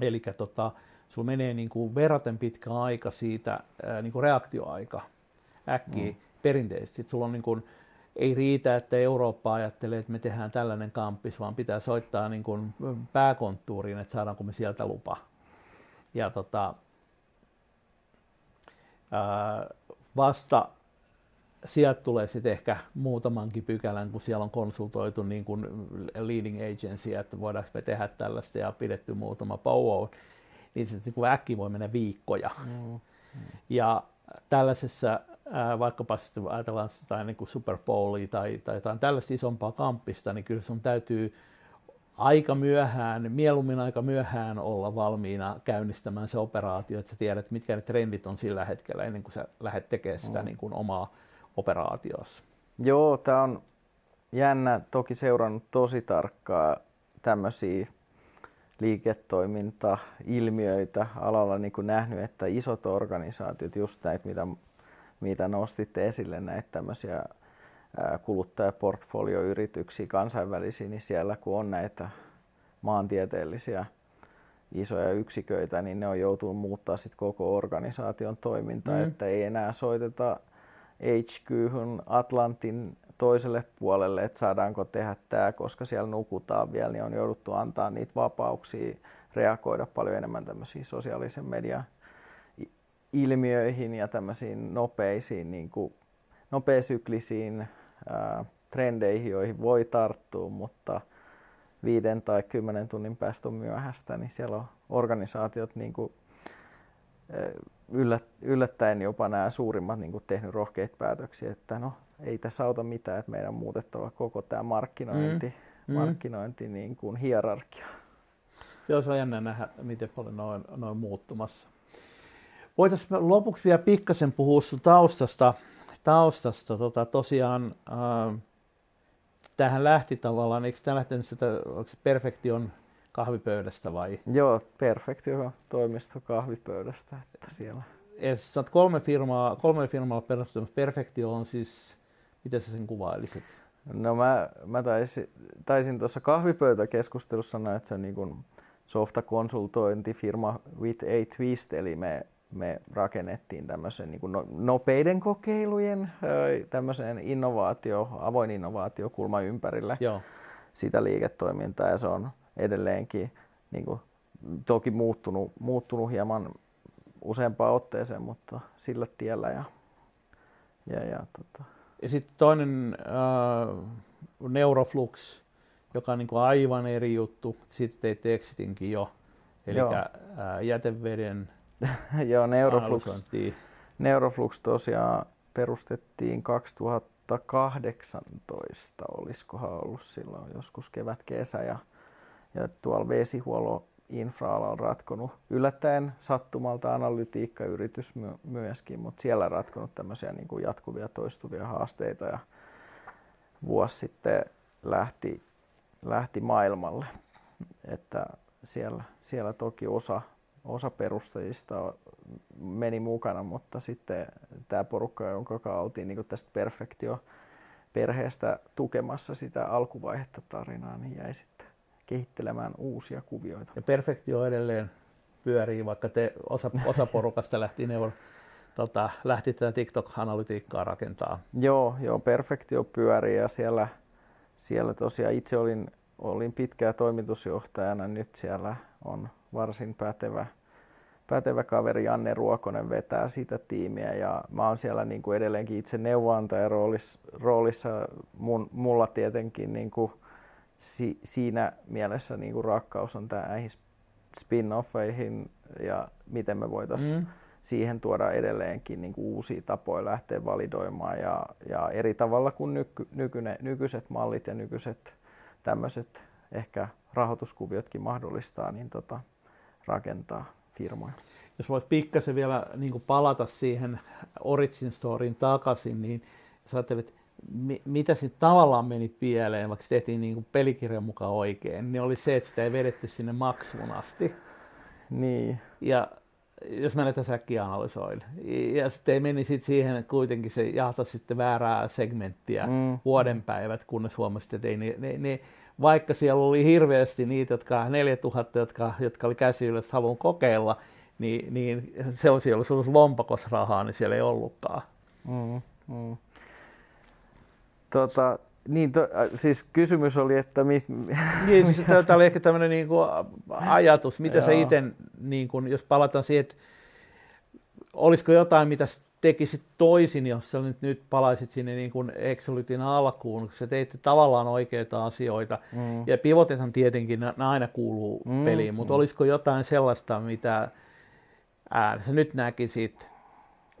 Eli tota, sulla menee niin kuin verraten pitkä aika siitä, ää, niin kuin reaktioaika äkkiä mm. perinteisesti. Sitten sulla on niin kuin, ei riitä, että Eurooppa ajattelee, että me tehdään tällainen kampis, vaan pitää soittaa niin kuin pääkonttuuriin, että saadaanko me sieltä lupa. Ja tota, ää, vasta sieltä tulee sitten ehkä muutamankin pykälän, kun siellä on konsultoitu niin kuin leading agency, että voidaanko me tehdä tällaista ja pidetty muutama powwow, niin se niin äkki voi mennä viikkoja. Mm. Ja tällaisessa, ää, vaikkapa sitten ajatellaan sitä niin kuin Super Bowlia tai, tai jotain tällaista isompaa kampista, niin kyllä sun täytyy aika myöhään, mieluummin aika myöhään olla valmiina käynnistämään se operaatio, että sä tiedät, mitkä ne trendit on sillä hetkellä ennen kuin sä lähdet tekemään sitä mm. niin kuin omaa operaatiossa. Joo, tämä on jännä. Toki seurannut tosi tarkkaa tämmöisiä liiketoiminta-ilmiöitä alalla niin kuin nähnyt, että isot organisaatiot, just näitä, mitä mitä nostitte esille näitä tämmöisiä kuluttajaportfolioyrityksiä kansainvälisiä, niin siellä kun on näitä maantieteellisiä isoja yksiköitä, niin ne on joutunut muuttaa sit koko organisaation toimintaa, mm. että ei enää soiteta HQ Atlantin toiselle puolelle, että saadaanko tehdä tämä, koska siellä nukutaan vielä, niin on jouduttu antaa niitä vapauksia reagoida paljon enemmän tämmöisiin sosiaalisen median ilmiöihin ja tämmöisiin nopeisiin, niin kuin, nopeasyklisiin ää, trendeihin, joihin voi tarttua, mutta viiden tai kymmenen tunnin päästä on myöhäistä, niin siellä on organisaatiot niin kuin, yllättäen jopa nämä suurimmat niin kuin tehnyt rohkeita päätöksiä, että no ei tässä auta mitään, että meidän on muutettava koko tämä markkinointi, mm. markkinointi niin kuin hierarkia. Joo, se on jännä nähdä, miten paljon noin, noin muuttumassa. Voitaisiin lopuksi vielä pikkasen puhua sun taustasta. taustasta. Tota, tosiaan äh, tähän lähti tavallaan, eikö tämä lähtenyt sitä, onko se Perfektion kahvipöydästä vai? Joo, Perfektio toimisto kahvipöydästä, että siellä. Ja sä kolme firmaa, kolme firmaa perustamassa. Perfektio on siis, miten sä sen kuvailisit? No mä, mä taisin, taisin tuossa kahvipöytäkeskustelussa sanoa, että se on niin kuin softakonsultointifirma with a twist, eli me, me rakennettiin tämmöisen niin kuin no, nopeiden kokeilujen tämmöisen innovaatio, avoin innovaatiokulma ympärille Joo. sitä liiketoimintaa ja se on edelleenkin niin kuin, toki muuttunut, muuttunut hieman useampaan otteeseen, mutta sillä tiellä. Ja, ja, ja, tota. ja sitten toinen äh, Neuroflux, joka on niin kuin aivan eri juttu. Sitten teit Exitinkin jo, eli äh, jäteveden Joo, Neuroflux, Neuroflux tosiaan perustettiin 2018, olisikohan ollut silloin joskus kevät-kesä. Ja, ja tuolla vesihuollon infraalla on ratkonut yllättäen sattumalta analytiikkayritys my- myöskin, mutta siellä on ratkonut tämmöisiä niin kuin jatkuvia toistuvia haasteita ja vuosi sitten lähti, lähti maailmalle. Että siellä, siellä toki osa, osa perustajista meni mukana, mutta sitten tämä porukka, jonka kanssa oltiin niin tästä Perfektio perheestä tukemassa sitä alkuvaihetta tarinaa, niin jäi sitten kehittelemään uusia kuvioita. Ja Perfektio edelleen pyörii, vaikka te osa, osa porukasta lähti neuvon, tota, lähti tätä TikTok-analytiikkaa rakentaa. Joo, joo, Perfektio pyörii ja siellä, siellä tosiaan itse olin, olin pitkää toimitusjohtajana, nyt siellä on varsin pätevä, pätevä kaveri Janne Ruokonen vetää sitä tiimiä ja mä oon siellä niin kuin edelleenkin itse neuvonantajan roolissa, roolissa mun, mulla tietenkin niin kuin si, siinä mielessä niin kuin rakkaus on näihin spin-offeihin ja miten me voitaisiin mm. siihen tuoda edelleenkin niin kuin uusia tapoja lähteä validoimaan ja, ja eri tavalla kuin nyky, nykyne, nykyiset mallit ja nykyiset tämmöiset ehkä rahoituskuviotkin mahdollistaa, niin tota, rakentaa firmoja. Jos voisi pikkasen vielä niin palata siihen Origin Storyin takaisin, niin jos ajattelet, mitä sitten tavallaan meni pieleen, vaikka se tehtiin niin kuin pelikirjan mukaan oikein, niin oli se, että sitä ei vedetty sinne maksuun asti. Niin. Ja jos mä näitä säkkiä analysoin. Ja sitten meni sitten siihen kuitenkin se jahto sitten väärää segmenttiä mm. vuoden päivät, kunnes huomasi, että ei ne, ne, ne, vaikka siellä oli hirveästi niitä, jotka 4000, jotka, jotka oli käsi ylös haluan kokeilla, niin, niin sellaisia, olisi ollut lompakos rahaa, niin siellä ei ollutkaan. Mm, mm. Tota, niin, to, siis kysymys oli, että... Mi, niin, siis tämä oli ehkä tämmöinen niin kuin ajatus, mitä sä itse, niin kuin, jos palataan siihen, että olisiko jotain, mitä tekisit toisin, jos sä nyt, nyt palaisit sinne niin kuin Exolytin alkuun, kun sä teitte tavallaan oikeita asioita. Mm. Ja pivotethan tietenkin, ne aina kuuluu mm. peliin, mutta mm. olisiko jotain sellaista, mitä ää, sä nyt näkisit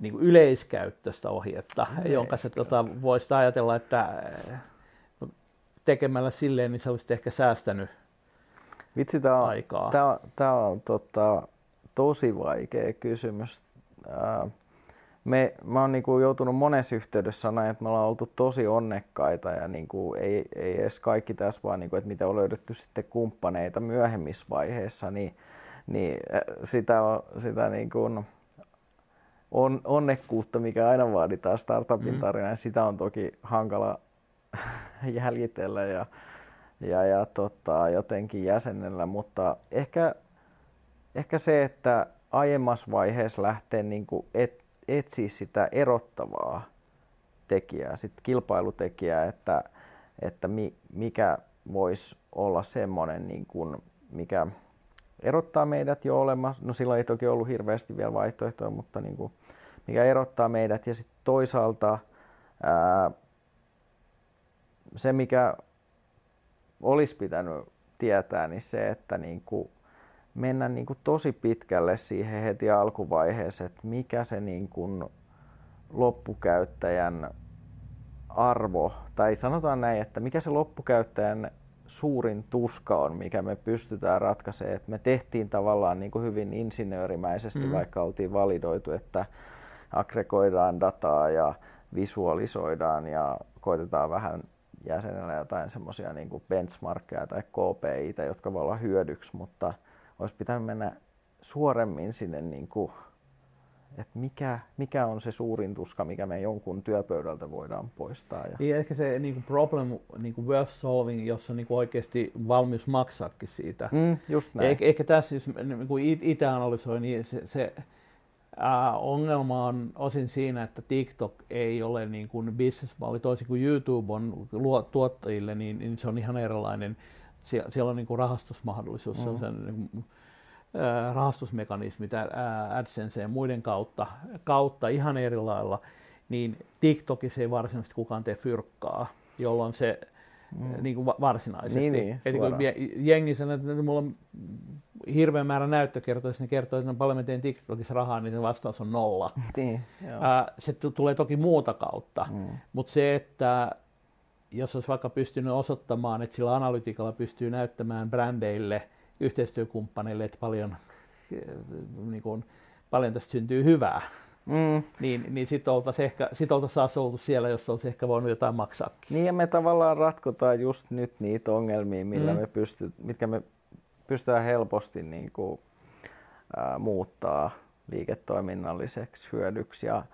niin kuin yleiskäyttöistä ohjetta, jonka se tota, voisi ajatella, että tekemällä silleen, niin sä olisit ehkä säästänyt Vitsi, tämä on, aikaa. Tämä, tämä on tota, tosi vaikea kysymys. Me, mä oon niinku joutunut monessa yhteydessä sanoa, että me ollaan oltu tosi onnekkaita ja niinku, ei, ei edes kaikki tässä vaan, niinku, että mitä on löydetty sitten kumppaneita myöhemmissä vaiheissa, niin, niin sitä, sitä niinku, on, onnekkuutta, mikä aina vaaditaan startupin Mm. tarinaan. Sitä on toki hankala jäljitellä ja, ja, ja tota, jotenkin jäsennellä, mutta ehkä, ehkä se, että aiemmassa vaiheessa lähtee niin kuin et, etsiä sitä erottavaa tekijää, sit kilpailutekijää, että, että mi, mikä voisi olla semmoinen, niin kuin, mikä erottaa meidät jo olemassa. No sillä ei toki ollut hirveästi vielä vaihtoehtoja, mutta niin kuin, mikä erottaa meidät. Ja sitten toisaalta ää, se, mikä olisi pitänyt tietää, niin se, että niin kuin mennä niin kuin tosi pitkälle siihen heti alkuvaiheessa, että mikä se niin kuin loppukäyttäjän arvo, tai sanotaan näin, että mikä se loppukäyttäjän suurin tuska on, mikä me pystytään ratkaisemaan. Että me tehtiin tavallaan niin kuin hyvin insinöörimäisesti, mm. vaikka oltiin validoitu, että aggregoidaan dataa ja visualisoidaan ja koitetaan vähän jäsenellä jotain semmoisia niin benchmarkkeja tai KPIitä, jotka voi olla hyödyksi, mutta olisi pitänyt mennä suoremmin sinne, niin kuin, että mikä, mikä on se suurin tuska, mikä me jonkun työpöydältä voidaan poistaa. Ja... Niin ehkä se niin kuin problem niin kuin worth solving, jossa niin kuin oikeasti valmius maksaakin siitä. Mm, just näin. Eh, ehkä tässä, jos niin kuin itse analysoin, niin se, se ää, ongelma on osin siinä, että TikTok ei ole niin kuin businessmalli, toisin kuin YouTube on luo, tuottajille, niin, niin se on ihan erilainen. Sie, siellä on niin kuin rahastusmahdollisuus, mm. se on sen niin kuin, rahastusmekanismit AdSense ja muiden kautta, kautta ihan eri lailla, niin TikTokissa ei varsinaisesti kukaan tee fyrkkaa, jolloin se mm. niin kuin varsinaisesti. Niin, niin, Eli kun jengi sanoo, että mulla on hirveän määrä näyttökertoja, ne kertoo, että no paljon mä teen TikTokissa rahaa, niin se vastaus on nolla. niin, Ää, se t- tulee toki muuta kautta, mm. mutta se, että jos olisi vaikka pystynyt osoittamaan, että sillä analytiikalla pystyy näyttämään brändeille, yhteistyökumppaneille, että paljon, niin kuin, paljon tästä syntyy hyvää, Mm. Niin, niin sitten oltaisiin ehkä, sit oltaisi oltu siellä, jos olisi ehkä voinut jotain maksaakin. Niin ja me tavallaan ratkotaan just nyt niitä ongelmia, millä mm. me pysty, mitkä me pystytään helposti niin kuin, ää, muuttaa liiketoiminnalliseksi hyödyksi ja,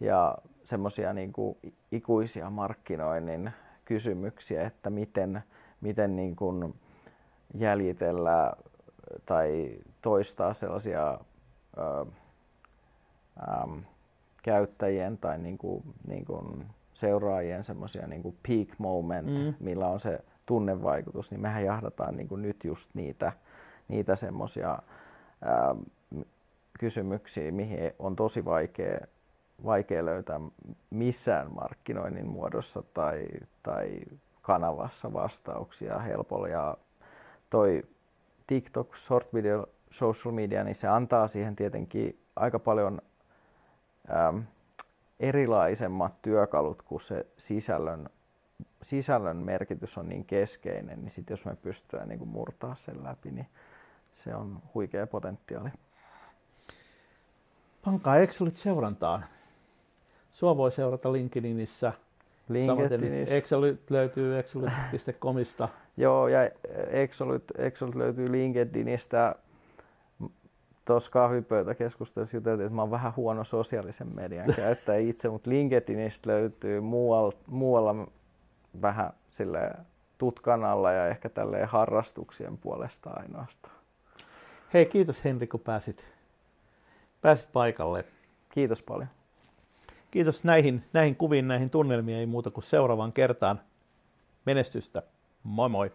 ja semmoisia niin ikuisia markkinoinnin kysymyksiä, että miten, miten niin kuin jäljitellä tai toistaa sellaisia ää, äm, käyttäjien tai niin kuin, niin kuin seuraajien semmoisia niin peak moment, mm. millä on se tunnevaikutus, niin mehän jahdataan niin kuin nyt just niitä, niitä semmoisia kysymyksiä, mihin on tosi vaikea, vaikea löytää missään markkinoinnin muodossa tai, tai kanavassa vastauksia helpolla. Ja toi TikTok, short video, social media, niin se antaa siihen tietenkin aika paljon äm, erilaisemmat työkalut, kun se sisällön, sisällön merkitys on niin keskeinen, niin sitten jos me pystytään niin murtaa sen läpi, niin se on huikea potentiaali. Pankaa Excelit seurantaan. Sua voi seurata LinkedInissä. LinkedInissä. Excelit löytyy excelit.comista. Joo, ja Excelit, Excelit löytyy LinkedInistä tuossa kahvipöytäkeskustelussa juteltiin, että mä oon vähän huono sosiaalisen median käyttäjä itse, mutta LinkedInistä löytyy muualla, muualla vähän sille tutkan alla ja ehkä tälleen harrastuksien puolesta ainoastaan. Hei, kiitos Henri, kun pääsit, pääsit paikalle. Kiitos paljon. Kiitos näihin, näihin kuviin, näihin tunnelmiin, ei muuta kuin seuraavaan kertaan. Menestystä. Moi moi.